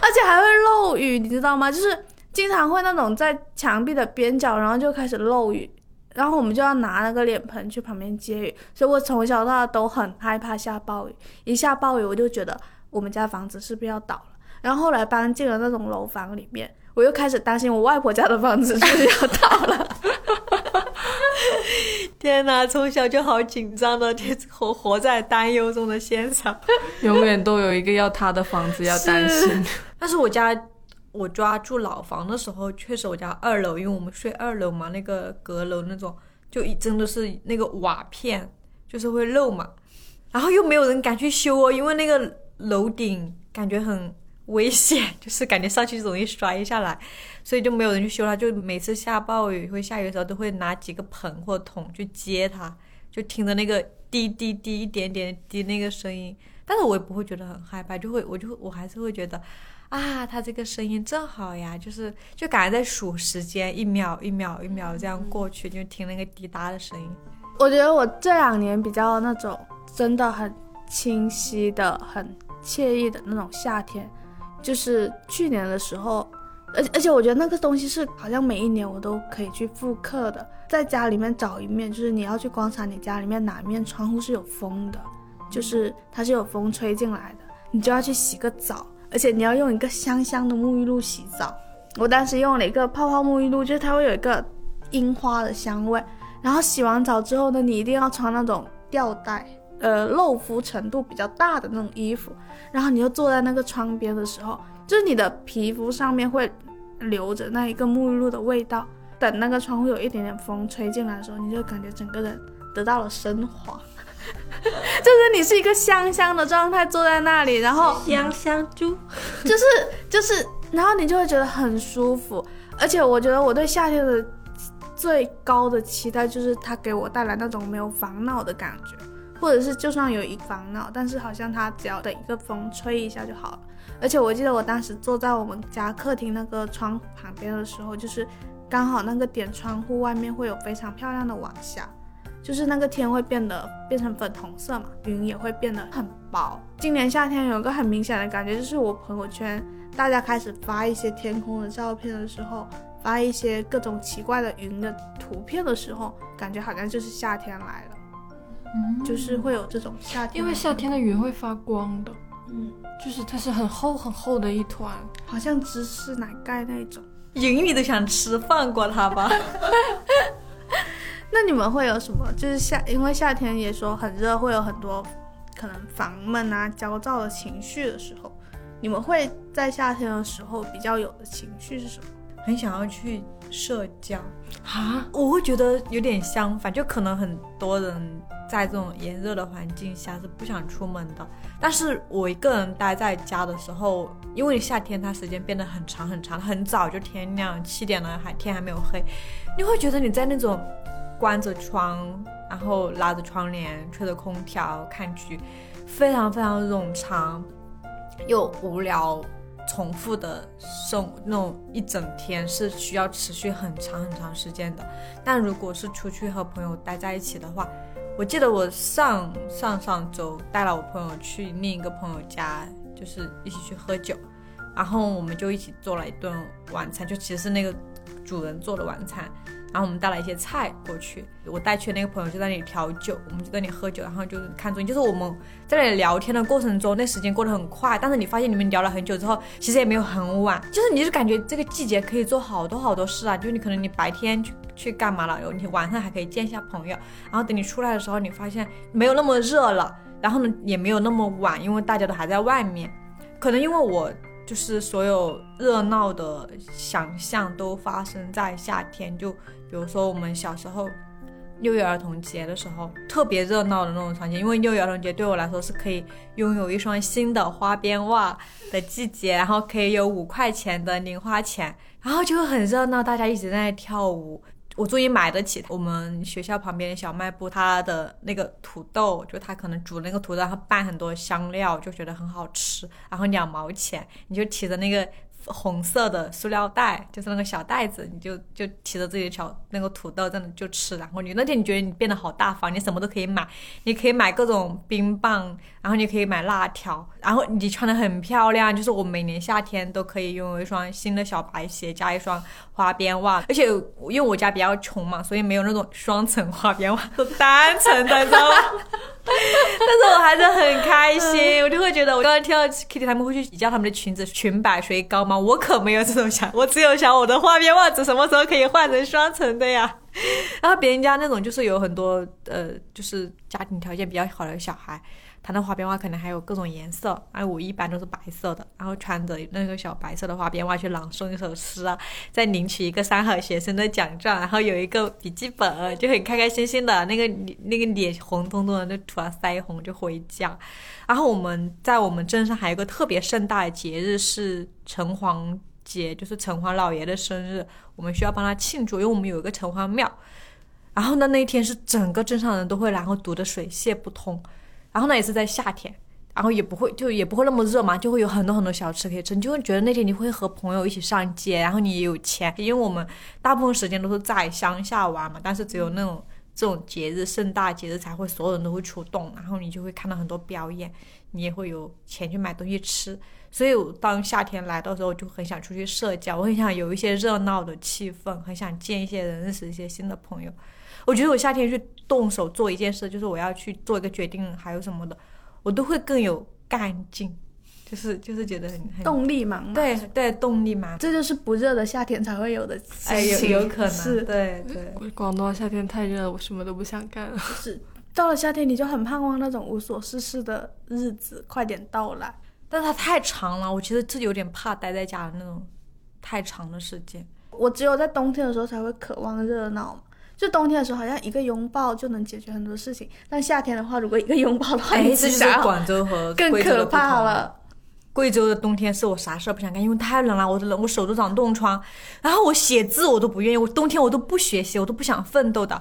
而且还会漏雨，你知道吗？就是经常会那种在墙壁的边角，然后就开始漏雨，然后我们就要拿那个脸盆去旁边接雨。所以我从小到大都很害怕下暴雨，一下暴雨我就觉得我们家房子是不是要倒了。然后后来搬进了那种楼房里面，我又开始担心我外婆家的房子是不是要倒了。天哪，从小就好紧张的，活活在担忧中的先生，永远都有一个要塌的房子要担心。但是我家我抓住老房的时候，确实我家二楼，因为我们睡二楼嘛，那个阁楼那种，就一真的是那个瓦片就是会漏嘛，然后又没有人敢去修哦，因为那个楼顶感觉很危险，就是感觉上去容易摔下来，所以就没有人去修它。就每次下暴雨或下雨的时候，都会拿几个盆或桶去接它，就听着那个滴滴滴一点点滴那个声音。但是我也不会觉得很害怕，就会我就我还是会觉得，啊，它这个声音正好呀，就是就感觉在数时间，一秒一秒一秒这样过去，就听那个滴答的声音。我觉得我这两年比较那种真的很清晰的、很惬意的那种夏天，就是去年的时候，而而且我觉得那个东西是好像每一年我都可以去复刻的，在家里面找一面，就是你要去观察你家里面哪面窗户是有风的，就是它是有风吹进来的，你就要去洗个澡，而且你要用一个香香的沐浴露洗澡。我当时用了一个泡泡沐浴露，就是它会有一个樱花的香味。然后洗完澡之后呢，你一定要穿那种吊带，呃，露肤程度比较大的那种衣服。然后你就坐在那个窗边的时候，就是你的皮肤上面会留着那一个沐浴露的味道。等那个窗户有一点点风吹进来的时候，你就感觉整个人得到了升华，就是你是一个香香的状态坐在那里，然后香香猪，就是就是，然后你就会觉得很舒服。而且我觉得我对夏天的。最高的期待就是它给我带来那种没有烦恼的感觉，或者是就算有一烦恼，但是好像它只要等一个风吹一下就好了。而且我记得我当时坐在我们家客厅那个窗旁边的时候，就是刚好那个点窗户外面会有非常漂亮的晚霞，就是那个天会变得变成粉红色嘛，云也会变得很薄。今年夏天有个很明显的感觉，就是我朋友圈大家开始发一些天空的照片的时候。发一些各种奇怪的云的图片的时候，感觉好像就是夏天来了，嗯，就是会有这种夏天，因为夏天的云会发光的，嗯，就是它是很厚很厚的一团，好像芝士奶盖那种 云，你都想吃，放过它吧。那你们会有什么？就是夏，因为夏天也说很热，会有很多可能烦闷啊、焦躁的情绪的时候，你们会在夏天的时候比较有的情绪是什么？很想要去社交啊！我会觉得有点相反，就可能很多人在这种炎热的环境下是不想出门的。但是我一个人待在家的时候，因为夏天它时间变得很长很长，很早就天亮，七点了还天还没有黑，你会觉得你在那种关着窗，然后拉着窗帘，吹着空调看剧，非常非常冗长又无聊。重复的生那种一整天是需要持续很长很长时间的，但如果是出去和朋友待在一起的话，我记得我上上上周带了我朋友去另一个朋友家，就是一起去喝酒，然后我们就一起做了一顿晚餐，就其实是那个主人做的晚餐。然后我们带了一些菜过去，我带去的那个朋友就在那里调酒，我们就在那里喝酒，然后就是看综艺。就是我们在那里聊天的过程中，那时间过得很快。但是你发现你们聊了很久之后，其实也没有很晚，就是你就感觉这个季节可以做好多好多事啊。就是你可能你白天去去干嘛了，你晚上还可以见一下朋友。然后等你出来的时候，你发现没有那么热了，然后呢也没有那么晚，因为大家都还在外面。可能因为我。就是所有热闹的想象都发生在夏天，就比如说我们小时候六一儿童节的时候，特别热闹的那种场景。因为六一儿童节对我来说是可以拥有一双新的花边袜的季节，然后可以有五块钱的零花钱，然后就很热闹，大家一直在那跳舞。我终于买得起我们学校旁边的小卖部，它的那个土豆，就它可能煮那个土豆，然后拌很多香料，就觉得很好吃。然后两毛钱，你就提着那个。红色的塑料袋，就是那个小袋子，你就就提着自己的小那个土豆在那就吃。然后你那天你觉得你变得好大方，你什么都可以买，你可以买各种冰棒，然后你可以买辣条，然后你穿的很漂亮。就是我每年夏天都可以拥有一双新的小白鞋加一双花边袜，而且因为我家比较穷嘛，所以没有那种双层花边袜，是单层的，你知道吗？但是我还是很开心，我就会觉得我刚刚听到 Kitty 他们会去比较他们的裙子裙摆谁高吗？我可没有这种想，我只有想我的花边袜子什么时候可以换成双层的对呀？然后别人家那种就是有很多呃，就是家庭条件比较好的小孩，他那花边袜可能还有各种颜色，而我一般都是白色的，然后穿着那个小白色的花边袜去朗诵一首诗啊，再领取一个三好学生的奖状，然后有一个笔记本，就很开开心心的，那个那个脸红彤彤的，就涂了腮红就回家。然后我们在我们镇上还有一个特别盛大的节日是城隍。节就是城隍老爷的生日，我们需要帮他庆祝，因为我们有一个城隍庙。然后呢，那一天是整个镇上人都会，然后堵得水泄不通。然后呢，也是在夏天，然后也不会就也不会那么热嘛，就会有很多很多小吃可以吃。你就会觉得那天你会和朋友一起上街，然后你也有钱，因为我们大部分时间都是在乡下玩嘛，但是只有那种这种节日盛大节日才会所有人都会出动，然后你就会看到很多表演，你也会有钱去买东西吃。所以，当夏天来的时候，就很想出去社交，我很想有一些热闹的气氛，很想见一些人，认识一些新的朋友。我觉得我夏天去动手做一件事，就是我要去做一个决定，还有什么的，我都会更有干劲，就是就是觉得很很动力满满。对对，动力满满，这就是不热的夏天才会有的哎，有有可能是对对。广东夏天太热了，我什么都不想干了。是到了夏天，你就很盼望那种无所事事的日子快点到来。但它太长了，我其实自己有点怕待在家的那种太长的时间。我只有在冬天的时候才会渴望热闹，就冬天的时候好像一个拥抱就能解决很多事情，但夏天的话，如果一个拥抱的话，哎，这就是广州和更可怕了。贵州的冬天是我啥事儿不想干，因为太冷了，我的冷，我手都长冻疮，然后我写字我都不愿意，我冬天我都不学习，我都不想奋斗的。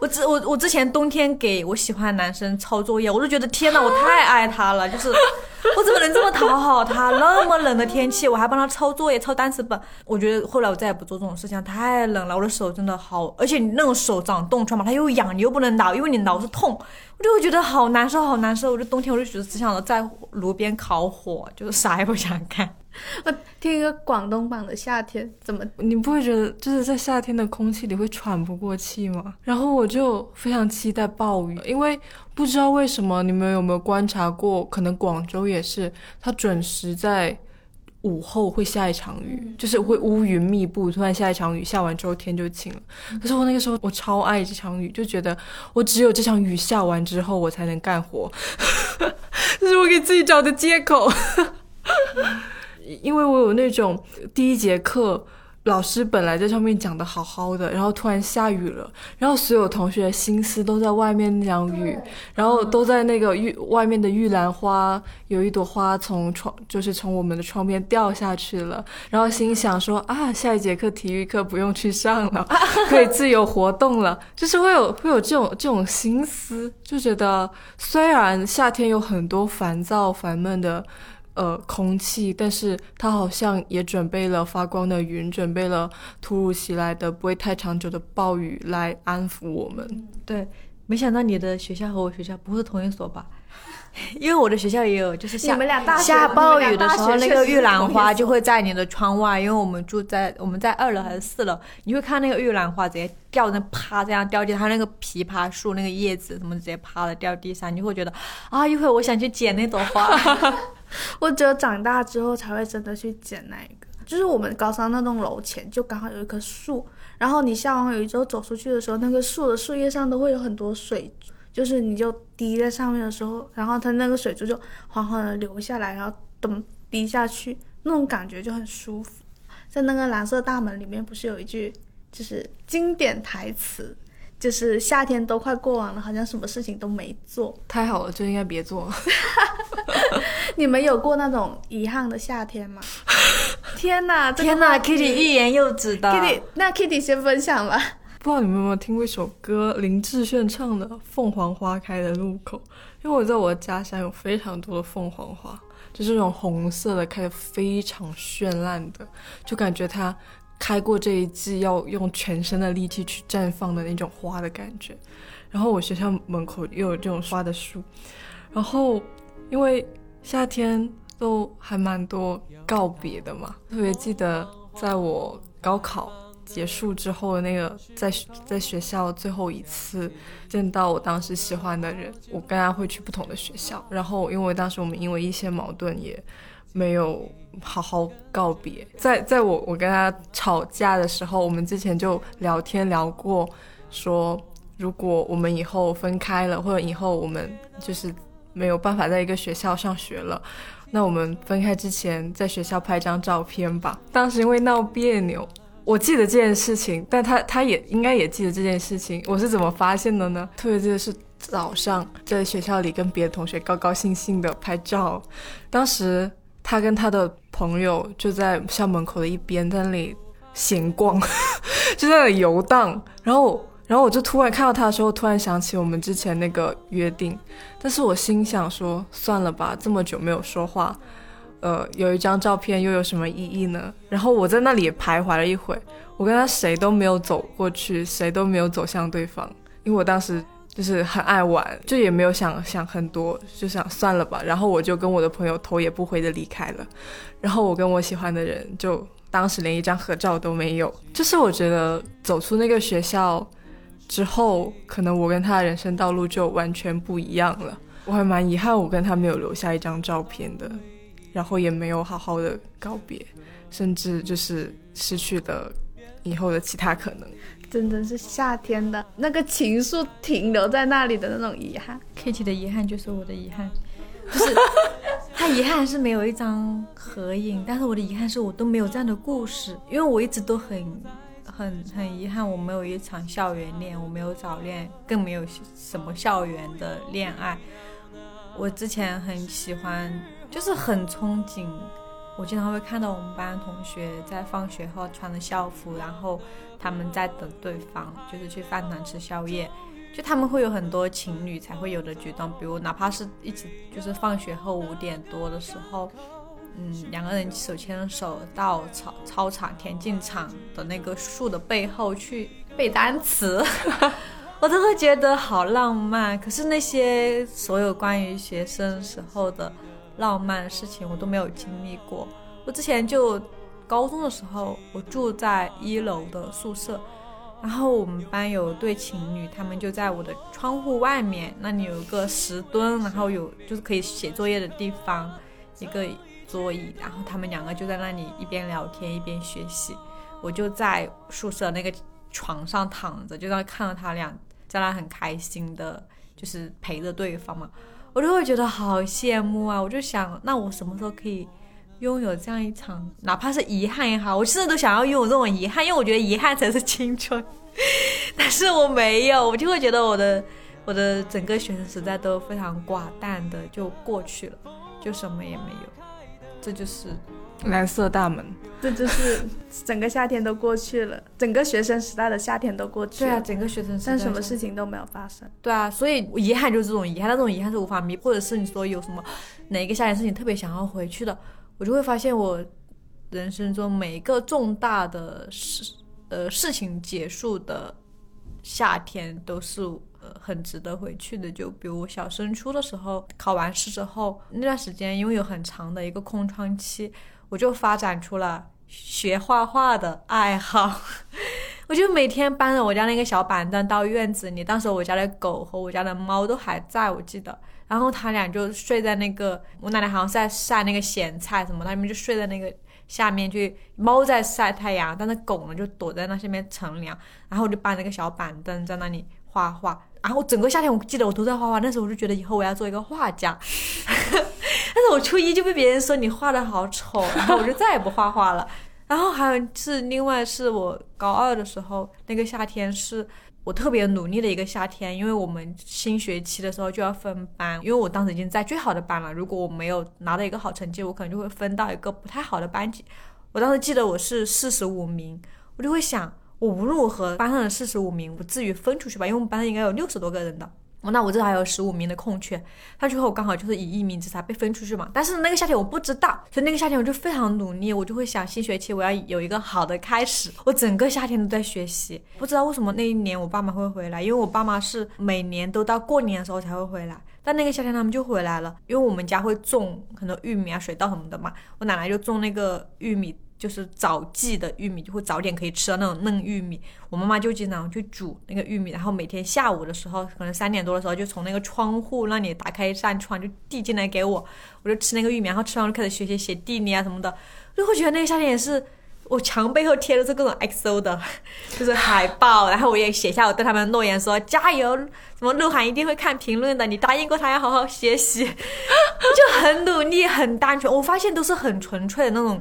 我之我我之前冬天给我喜欢的男生抄作业，我都觉得天呐，我太爱他了，就是 我怎么能这么讨好他？那么冷的天气，我还帮他抄作业、抄单词本。我觉得后来我再也不做这种事情，太冷了，我的手真的好，而且你那种手长冻疮嘛，它又痒，你又不能挠，因为你挠是痛。我就会觉得好难受，好难受。我就冬天，我就觉得只想着在炉边烤火，就是啥也不想干。我听一个广东版的夏天，怎么你不会觉得就是在夏天的空气里会喘不过气吗？然后我就非常期待暴雨，因为不知道为什么，你们有没有观察过？可能广州也是，它准时在。午后会下一场雨，就是会乌云密布，突然下一场雨，下完之后天就晴了。可是我那个时候我超爱这场雨，就觉得我只有这场雨下完之后我才能干活，这是我给自己找的借口。因为我有那种第一节课。老师本来在上面讲的好好的，然后突然下雨了，然后所有同学的心思都在外面那场雨，然后都在那个玉外面的玉兰花，有一朵花从窗就是从我们的窗边掉下去了，然后心想说啊，下一节课体育课不用去上了，可以自由活动了，就是会有会有这种这种心思，就觉得虽然夏天有很多烦躁烦闷的。呃，空气，但是它好像也准备了发光的云，准备了突如其来的不会太长久的暴雨来安抚我们。对，没想到你的学校和我学校不是同一所吧？因为我的学校也有，就是下下暴雨的时候，那个玉兰花就会在你的窗外。因为我们住在我们在二楼还是四楼，你会看那个玉兰花直接掉那啪这样掉地，它那个枇杷树那个叶子什么直接啪的掉地上，你会觉得啊，一会儿我想去捡那朵花。我只有长大之后才会真的去捡那一个，就是我们高三那栋楼前就刚好有一棵树，然后你下完雨之后走出去的时候，那个树的树叶上都会有很多水。就是你就滴在上面的时候，然后它那个水珠就缓缓的流下来，然后咚滴下去，那种感觉就很舒服。在那个蓝色大门里面，不是有一句就是经典台词，就是夏天都快过完了，好像什么事情都没做。太好了，就应该别做。你们有过那种遗憾的夏天吗？天哪，天哪，Kitty 欲言又止的。Kitty，那 Kitty 先分享吧。不知道你们有没有听过一首歌，林志炫唱的《凤凰花开的路口》。因为我在我的家乡有非常多的凤凰花，就是那种红色的，开的非常绚烂的，就感觉它开过这一季要用全身的力气去绽放的那种花的感觉。然后我学校门口又有这种花的树，然后因为夏天都还蛮多告别的嘛，特别记得在我高考。结束之后的那个在在学校最后一次见到我当时喜欢的人，我跟他会去不同的学校。然后因为当时我们因为一些矛盾也没有好好告别。在在我我跟他吵架的时候，我们之前就聊天聊过，说如果我们以后分开了，或者以后我们就是没有办法在一个学校上学了，那我们分开之前在学校拍张照片吧。当时因为闹别扭。我记得这件事情，但他他也应该也记得这件事情。我是怎么发现的呢？特别记得是早上在学校里跟别的同学高高兴兴的拍照，当时他跟他的朋友就在校门口的一边在那里闲逛，就在那里游荡。然后，然后我就突然看到他的时候，突然想起我们之前那个约定，但是我心想说，算了吧，这么久没有说话。呃，有一张照片又有什么意义呢？然后我在那里也徘徊了一会，我跟他谁都没有走过去，谁都没有走向对方，因为我当时就是很爱玩，就也没有想想很多，就想算了吧。然后我就跟我的朋友头也不回的离开了。然后我跟我喜欢的人就当时连一张合照都没有。就是我觉得走出那个学校之后，可能我跟他的人生道路就完全不一样了。我还蛮遗憾，我跟他没有留下一张照片的。然后也没有好好的告别，甚至就是失去了以后的其他可能。真的是夏天的那个情愫停留在那里的那种遗憾。Kitty 的遗憾就是我的遗憾，就 是他遗憾是没有一张合影，但是我的遗憾是我都没有这样的故事，因为我一直都很很很遗憾，我没有一场校园恋，我没有早恋，更没有什么校园的恋爱。我之前很喜欢。就是很憧憬，我经常会看到我们班同学在放学后穿着校服，然后他们在等对方，就是去饭堂吃宵夜。就他们会有很多情侣才会有的举动，比如哪怕是一起，就是放学后五点多的时候，嗯，两个人手牵着手到操操场田径场的那个树的背后去背单词，我都会觉得好浪漫。可是那些所有关于学生时候的。浪漫事情我都没有经历过。我之前就高中的时候，我住在一楼的宿舍，然后我们班有对情侣，他们就在我的窗户外面，那里有个石墩，然后有就是可以写作业的地方，一个桌椅，然后他们两个就在那里一边聊天一边学习。我就在宿舍那个床上躺着，就在看到他俩在那很开心的，就是陪着对方嘛。我就会觉得好羡慕啊！我就想，那我什么时候可以拥有这样一场，哪怕是遗憾也好，我甚至都想要拥有这种遗憾，因为我觉得遗憾才是青春。但是我没有，我就会觉得我的我的整个学生时代都非常寡淡的就过去了，就什么也没有。这就是蓝色大门。这就是整个夏天都过去了，整个学生时代的夏天都过去了。对啊，整个学生时代，但什么事情都没有发生。对啊，所以遗憾就是这种遗憾，那种遗憾是无法弥，或者是你说有什么哪一个夏天是你特别想要回去的，我就会发现我人生中每一个重大的事呃事情结束的夏天都是很值得回去的。就比如小升初的时候，考完试之后那段时间，因为有很长的一个空窗期。我就发展出了学画画的爱好，我就每天搬着我家那个小板凳到院子里。当时我家的狗和我家的猫都还在，我记得。然后他俩就睡在那个，我奶奶好像是在晒那个咸菜什么，他们就睡在那个下面去。猫在晒太阳，但是狗呢就躲在那下面乘凉。然后我就搬那个小板凳在那里画画。然后整个夏天，我记得我都在画画。那时候我就觉得以后我要做一个画家。但是我初一就被别人说你画的好丑，然后我就再也不画画了。然后还有是另外是我高二的时候，那个夏天是我特别努力的一个夏天，因为我们新学期的时候就要分班，因为我当时已经在最好的班了，如果我没有拿到一个好成绩，我可能就会分到一个不太好的班级。我当时记得我是四十五名，我就会想，我无论如何班上的四十五名，不至于分出去吧？因为我们班上应该有六十多个人的。那我这还有十五名的空缺，他最后刚好就是以一名之差被分出去嘛。但是那个夏天我不知道，所以那个夏天我就非常努力，我就会想新学期我要有一个好的开始。我整个夏天都在学习，不知道为什么那一年我爸妈会回来，因为我爸妈是每年都到过年的时候才会回来，但那个夏天他们就回来了，因为我们家会种很多玉米啊、水稻什么的嘛，我奶奶就种那个玉米。就是早季的玉米，就会早点可以吃到那种嫩玉米。我妈妈就经常去煮那个玉米，然后每天下午的时候，可能三点多的时候，就从那个窗户那里打开一扇窗，就递进来给我，我就吃那个玉米，然后吃完就开始学习写地理啊什么的，就会觉得那个夏天也是。我墙背后贴的是各种 XO 的，就是海报，然后我也写下我对他们诺言，说加油，什么鹿晗一定会看评论的，你答应过他要好好学习，就很努力，很单纯。我发现都是很纯粹的那种，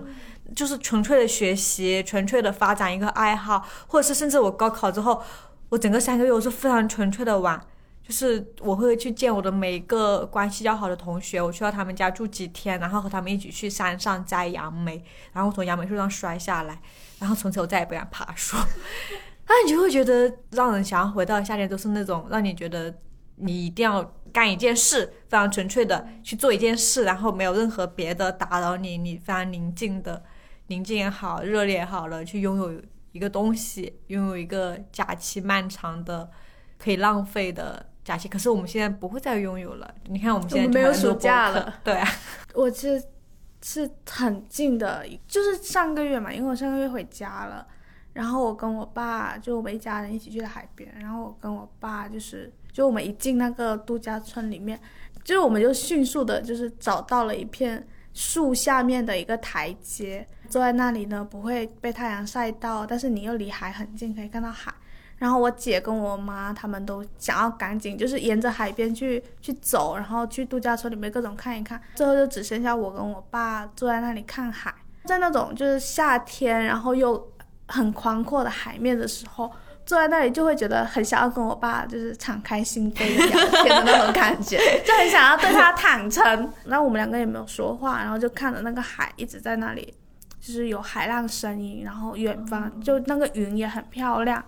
就是纯粹的学习，纯粹的发展一个爱好，或者是甚至我高考之后，我整个三个月我是非常纯粹的玩。就是我会去见我的每一个关系较好的同学，我去到他们家住几天，然后和他们一起去山上摘杨梅，然后从杨梅树上摔下来，然后从此我再也不敢爬树。那你就会觉得让人想要回到夏天，都是那种让你觉得你一定要干一件事，非常纯粹的去做一件事，然后没有任何别的打扰你，你非常宁静的，宁静也好，热烈也好了，去拥有一个东西，拥有一个假期漫长的可以浪费的。假期，可是我们现在不会再拥有了。你看，我们现在没有暑假了。对啊，我其实是很近的，就是上个月嘛，因为我上个月回家了，然后我跟我爸就我们一家人一起去了海边，然后我跟我爸就是，就我们一进那个度假村里面，就是我们就迅速的，就是找到了一片树下面的一个台阶，坐在那里呢，不会被太阳晒到，但是你又离海很近，可以看到海。然后我姐跟我妈他们都想要赶紧，就是沿着海边去去走，然后去度假村里面各种看一看。最后就只剩下我跟我爸坐在那里看海，在那种就是夏天，然后又很宽阔的海面的时候，坐在那里就会觉得很想要跟我爸就是敞开心扉的聊天的那种感觉，就很想要对他坦诚。然后我们两个也没有说话，然后就看着那个海一直在那里，就是有海浪声音，然后远方就那个云也很漂亮。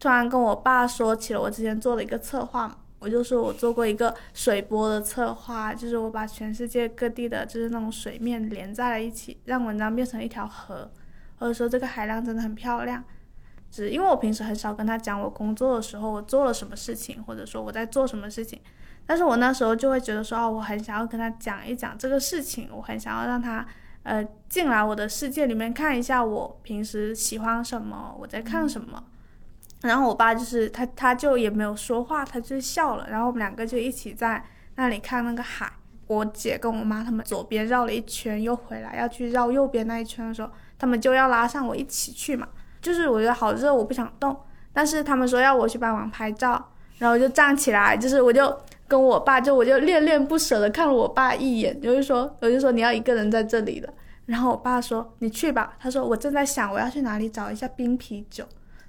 突然跟我爸说起了我之前做的一个策划，我就说我做过一个水波的策划，就是我把全世界各地的就是那种水面连在了一起，让文章变成一条河，或者说这个海浪真的很漂亮。只因为我平时很少跟他讲我工作的时候我做了什么事情，或者说我在做什么事情，但是我那时候就会觉得说哦，我很想要跟他讲一讲这个事情，我很想要让他呃进来我的世界里面看一下我平时喜欢什么，我在看什么。然后我爸就是他，他就也没有说话，他就笑了。然后我们两个就一起在那里看那个海。我姐跟我妈他们左边绕了一圈又回来，要去绕右边那一圈的时候，他们就要拉上我一起去嘛。就是我觉得好热，我不想动。但是他们说要我去帮忙拍照，然后我就站起来，就是我就跟我爸就我就恋恋不舍的看了我爸一眼，就是说我就说你要一个人在这里了。然后我爸说你去吧，他说我正在想我要去哪里找一下冰啤酒。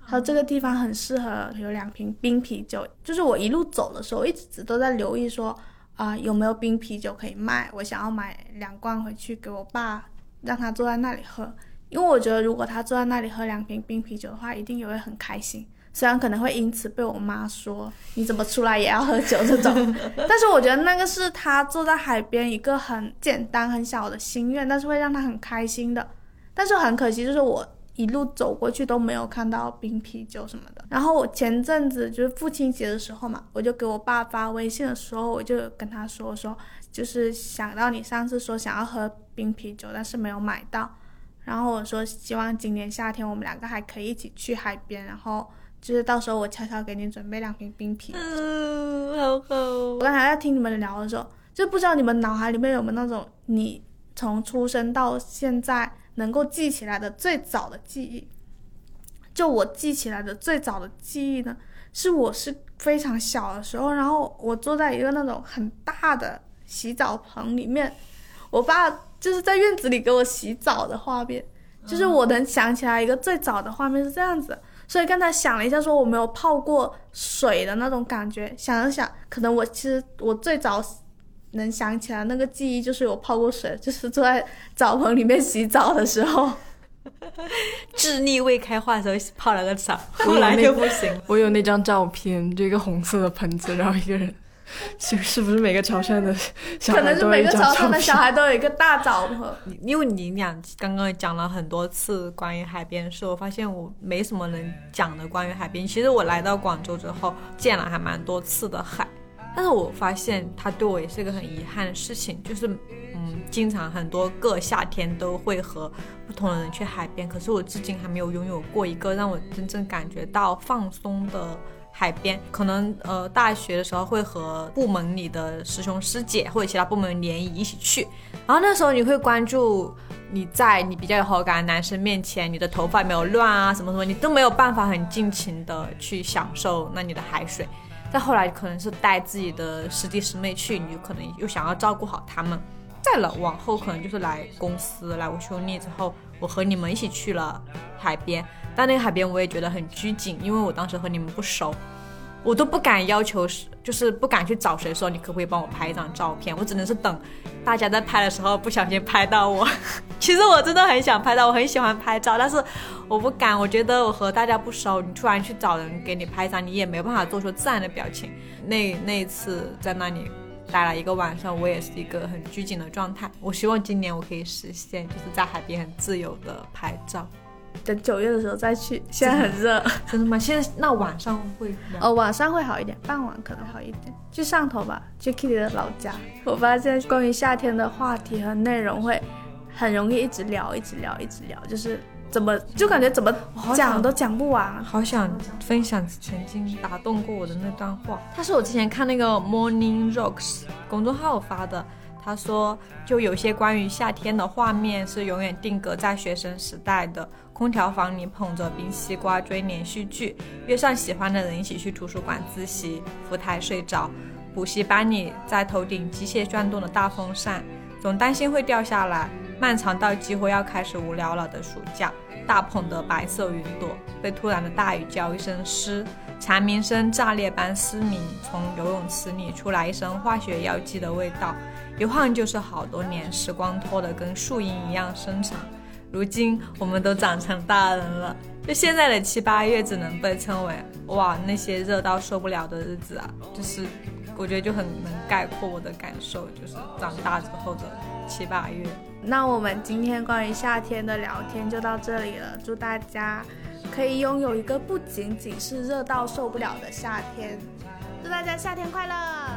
他说这个地方很适合有两瓶冰啤酒，就是我一路走的时候，一直都在留意说啊有没有冰啤酒可以卖，我想要买两罐回去给我爸，让他坐在那里喝，因为我觉得如果他坐在那里喝两瓶冰啤酒的话，一定也会很开心。虽然可能会因此被我妈说你怎么出来也要喝酒这种，但是我觉得那个是他坐在海边一个很简单很小的心愿，但是会让他很开心的。但是很可惜，就是我。一路走过去都没有看到冰啤酒什么的。然后我前阵子就是父亲节的时候嘛，我就给我爸发微信的时候，我就跟他说说，就是想到你上次说想要喝冰啤酒，但是没有买到。然后我说希望今年夏天我们两个还可以一起去海边，然后就是到时候我悄悄给你准备两瓶冰啤。嗯，好好。我刚才在听你们聊的时候，就不知道你们脑海里面有没有那种你从出生到现在。能够记起来的最早的记忆，就我记起来的最早的记忆呢，是我是非常小的时候，然后我坐在一个那种很大的洗澡盆里面，我爸就是在院子里给我洗澡的画面，就是我能想起来一个最早的画面是这样子，所以刚才想了一下，说我没有泡过水的那种感觉，想了想，可能我其实我最早。能想起来那个记忆，就是有泡过水，就是坐在澡盆里面洗澡的时候，智力未开化的时候泡了个澡，后来就不行。我有那张照片，就一个红色的盆子，然后一个人，是是不是每个潮汕的小孩都每个潮汕的小孩都有一个大澡盆？因为你俩刚刚讲了很多次关于海边的事，我发现我没什么能讲的关于海边。其实我来到广州之后，见了还蛮多次的海。但是我发现它对我也是一个很遗憾的事情，就是嗯，经常很多个夏天都会和不同的人去海边，可是我至今还没有拥有过一个让我真正感觉到放松的。海边可能呃大学的时候会和部门里的师兄师姐或者其他部门联谊一起去，然后那时候你会关注你在你比较有好感的男生面前，你的头发没有乱啊什么什么，你都没有办法很尽情的去享受那里的海水。再后来可能是带自己的师弟师妹去，你可能又想要照顾好他们。再了往后可能就是来公司来我兄弟之后，我和你们一起去了海边。但那个海边我也觉得很拘谨，因为我当时和你们不熟，我都不敢要求，就是不敢去找谁说你可不可以帮我拍一张照片，我只能是等大家在拍的时候不小心拍到我。其实我真的很想拍到，我很喜欢拍照，但是我不敢，我觉得我和大家不熟，你突然去找人给你拍一张，你也没办法做出自然的表情。那那一次在那里待了一个晚上，我也是一个很拘谨的状态。我希望今年我可以实现，就是在海边很自由的拍照。等九月的时候再去，现在很热，真的吗？现在那晚上会哦，晚上会好一点，傍晚可能好一点。去上头吧，去 Kitty 的老家。我发现关于夏天的话题和内容会很容易一直聊，一直聊，一直聊，就是怎么就感觉怎么讲都讲不完。好想分享曾经打动过我的那段话，他是我之前看那个 Morning Rocks 公众号发的。他说，就有些关于夏天的画面是永远定格在学生时代的。空调房里捧着冰西瓜追连续剧，约上喜欢的人一起去图书馆自习，浮台睡着。补习班里在头顶机械转动的大风扇，总担心会掉下来。漫长到几乎要开始无聊了的暑假，大捧的白色云朵被突然的大雨浇一身湿，蝉鸣声炸裂般嘶鸣，从游泳池里出来一身化学药剂的味道。一晃就是好多年，时光拖得跟树荫一样伸长。如今我们都长成大人了，就现在的七八月只能被称为哇那些热到受不了的日子啊，就是我觉得就很能概括我的感受，就是长大之后的七八月。那我们今天关于夏天的聊天就到这里了祝大家可以拥有一个不仅仅是热到受不了的夏天。祝大家夏天快乐。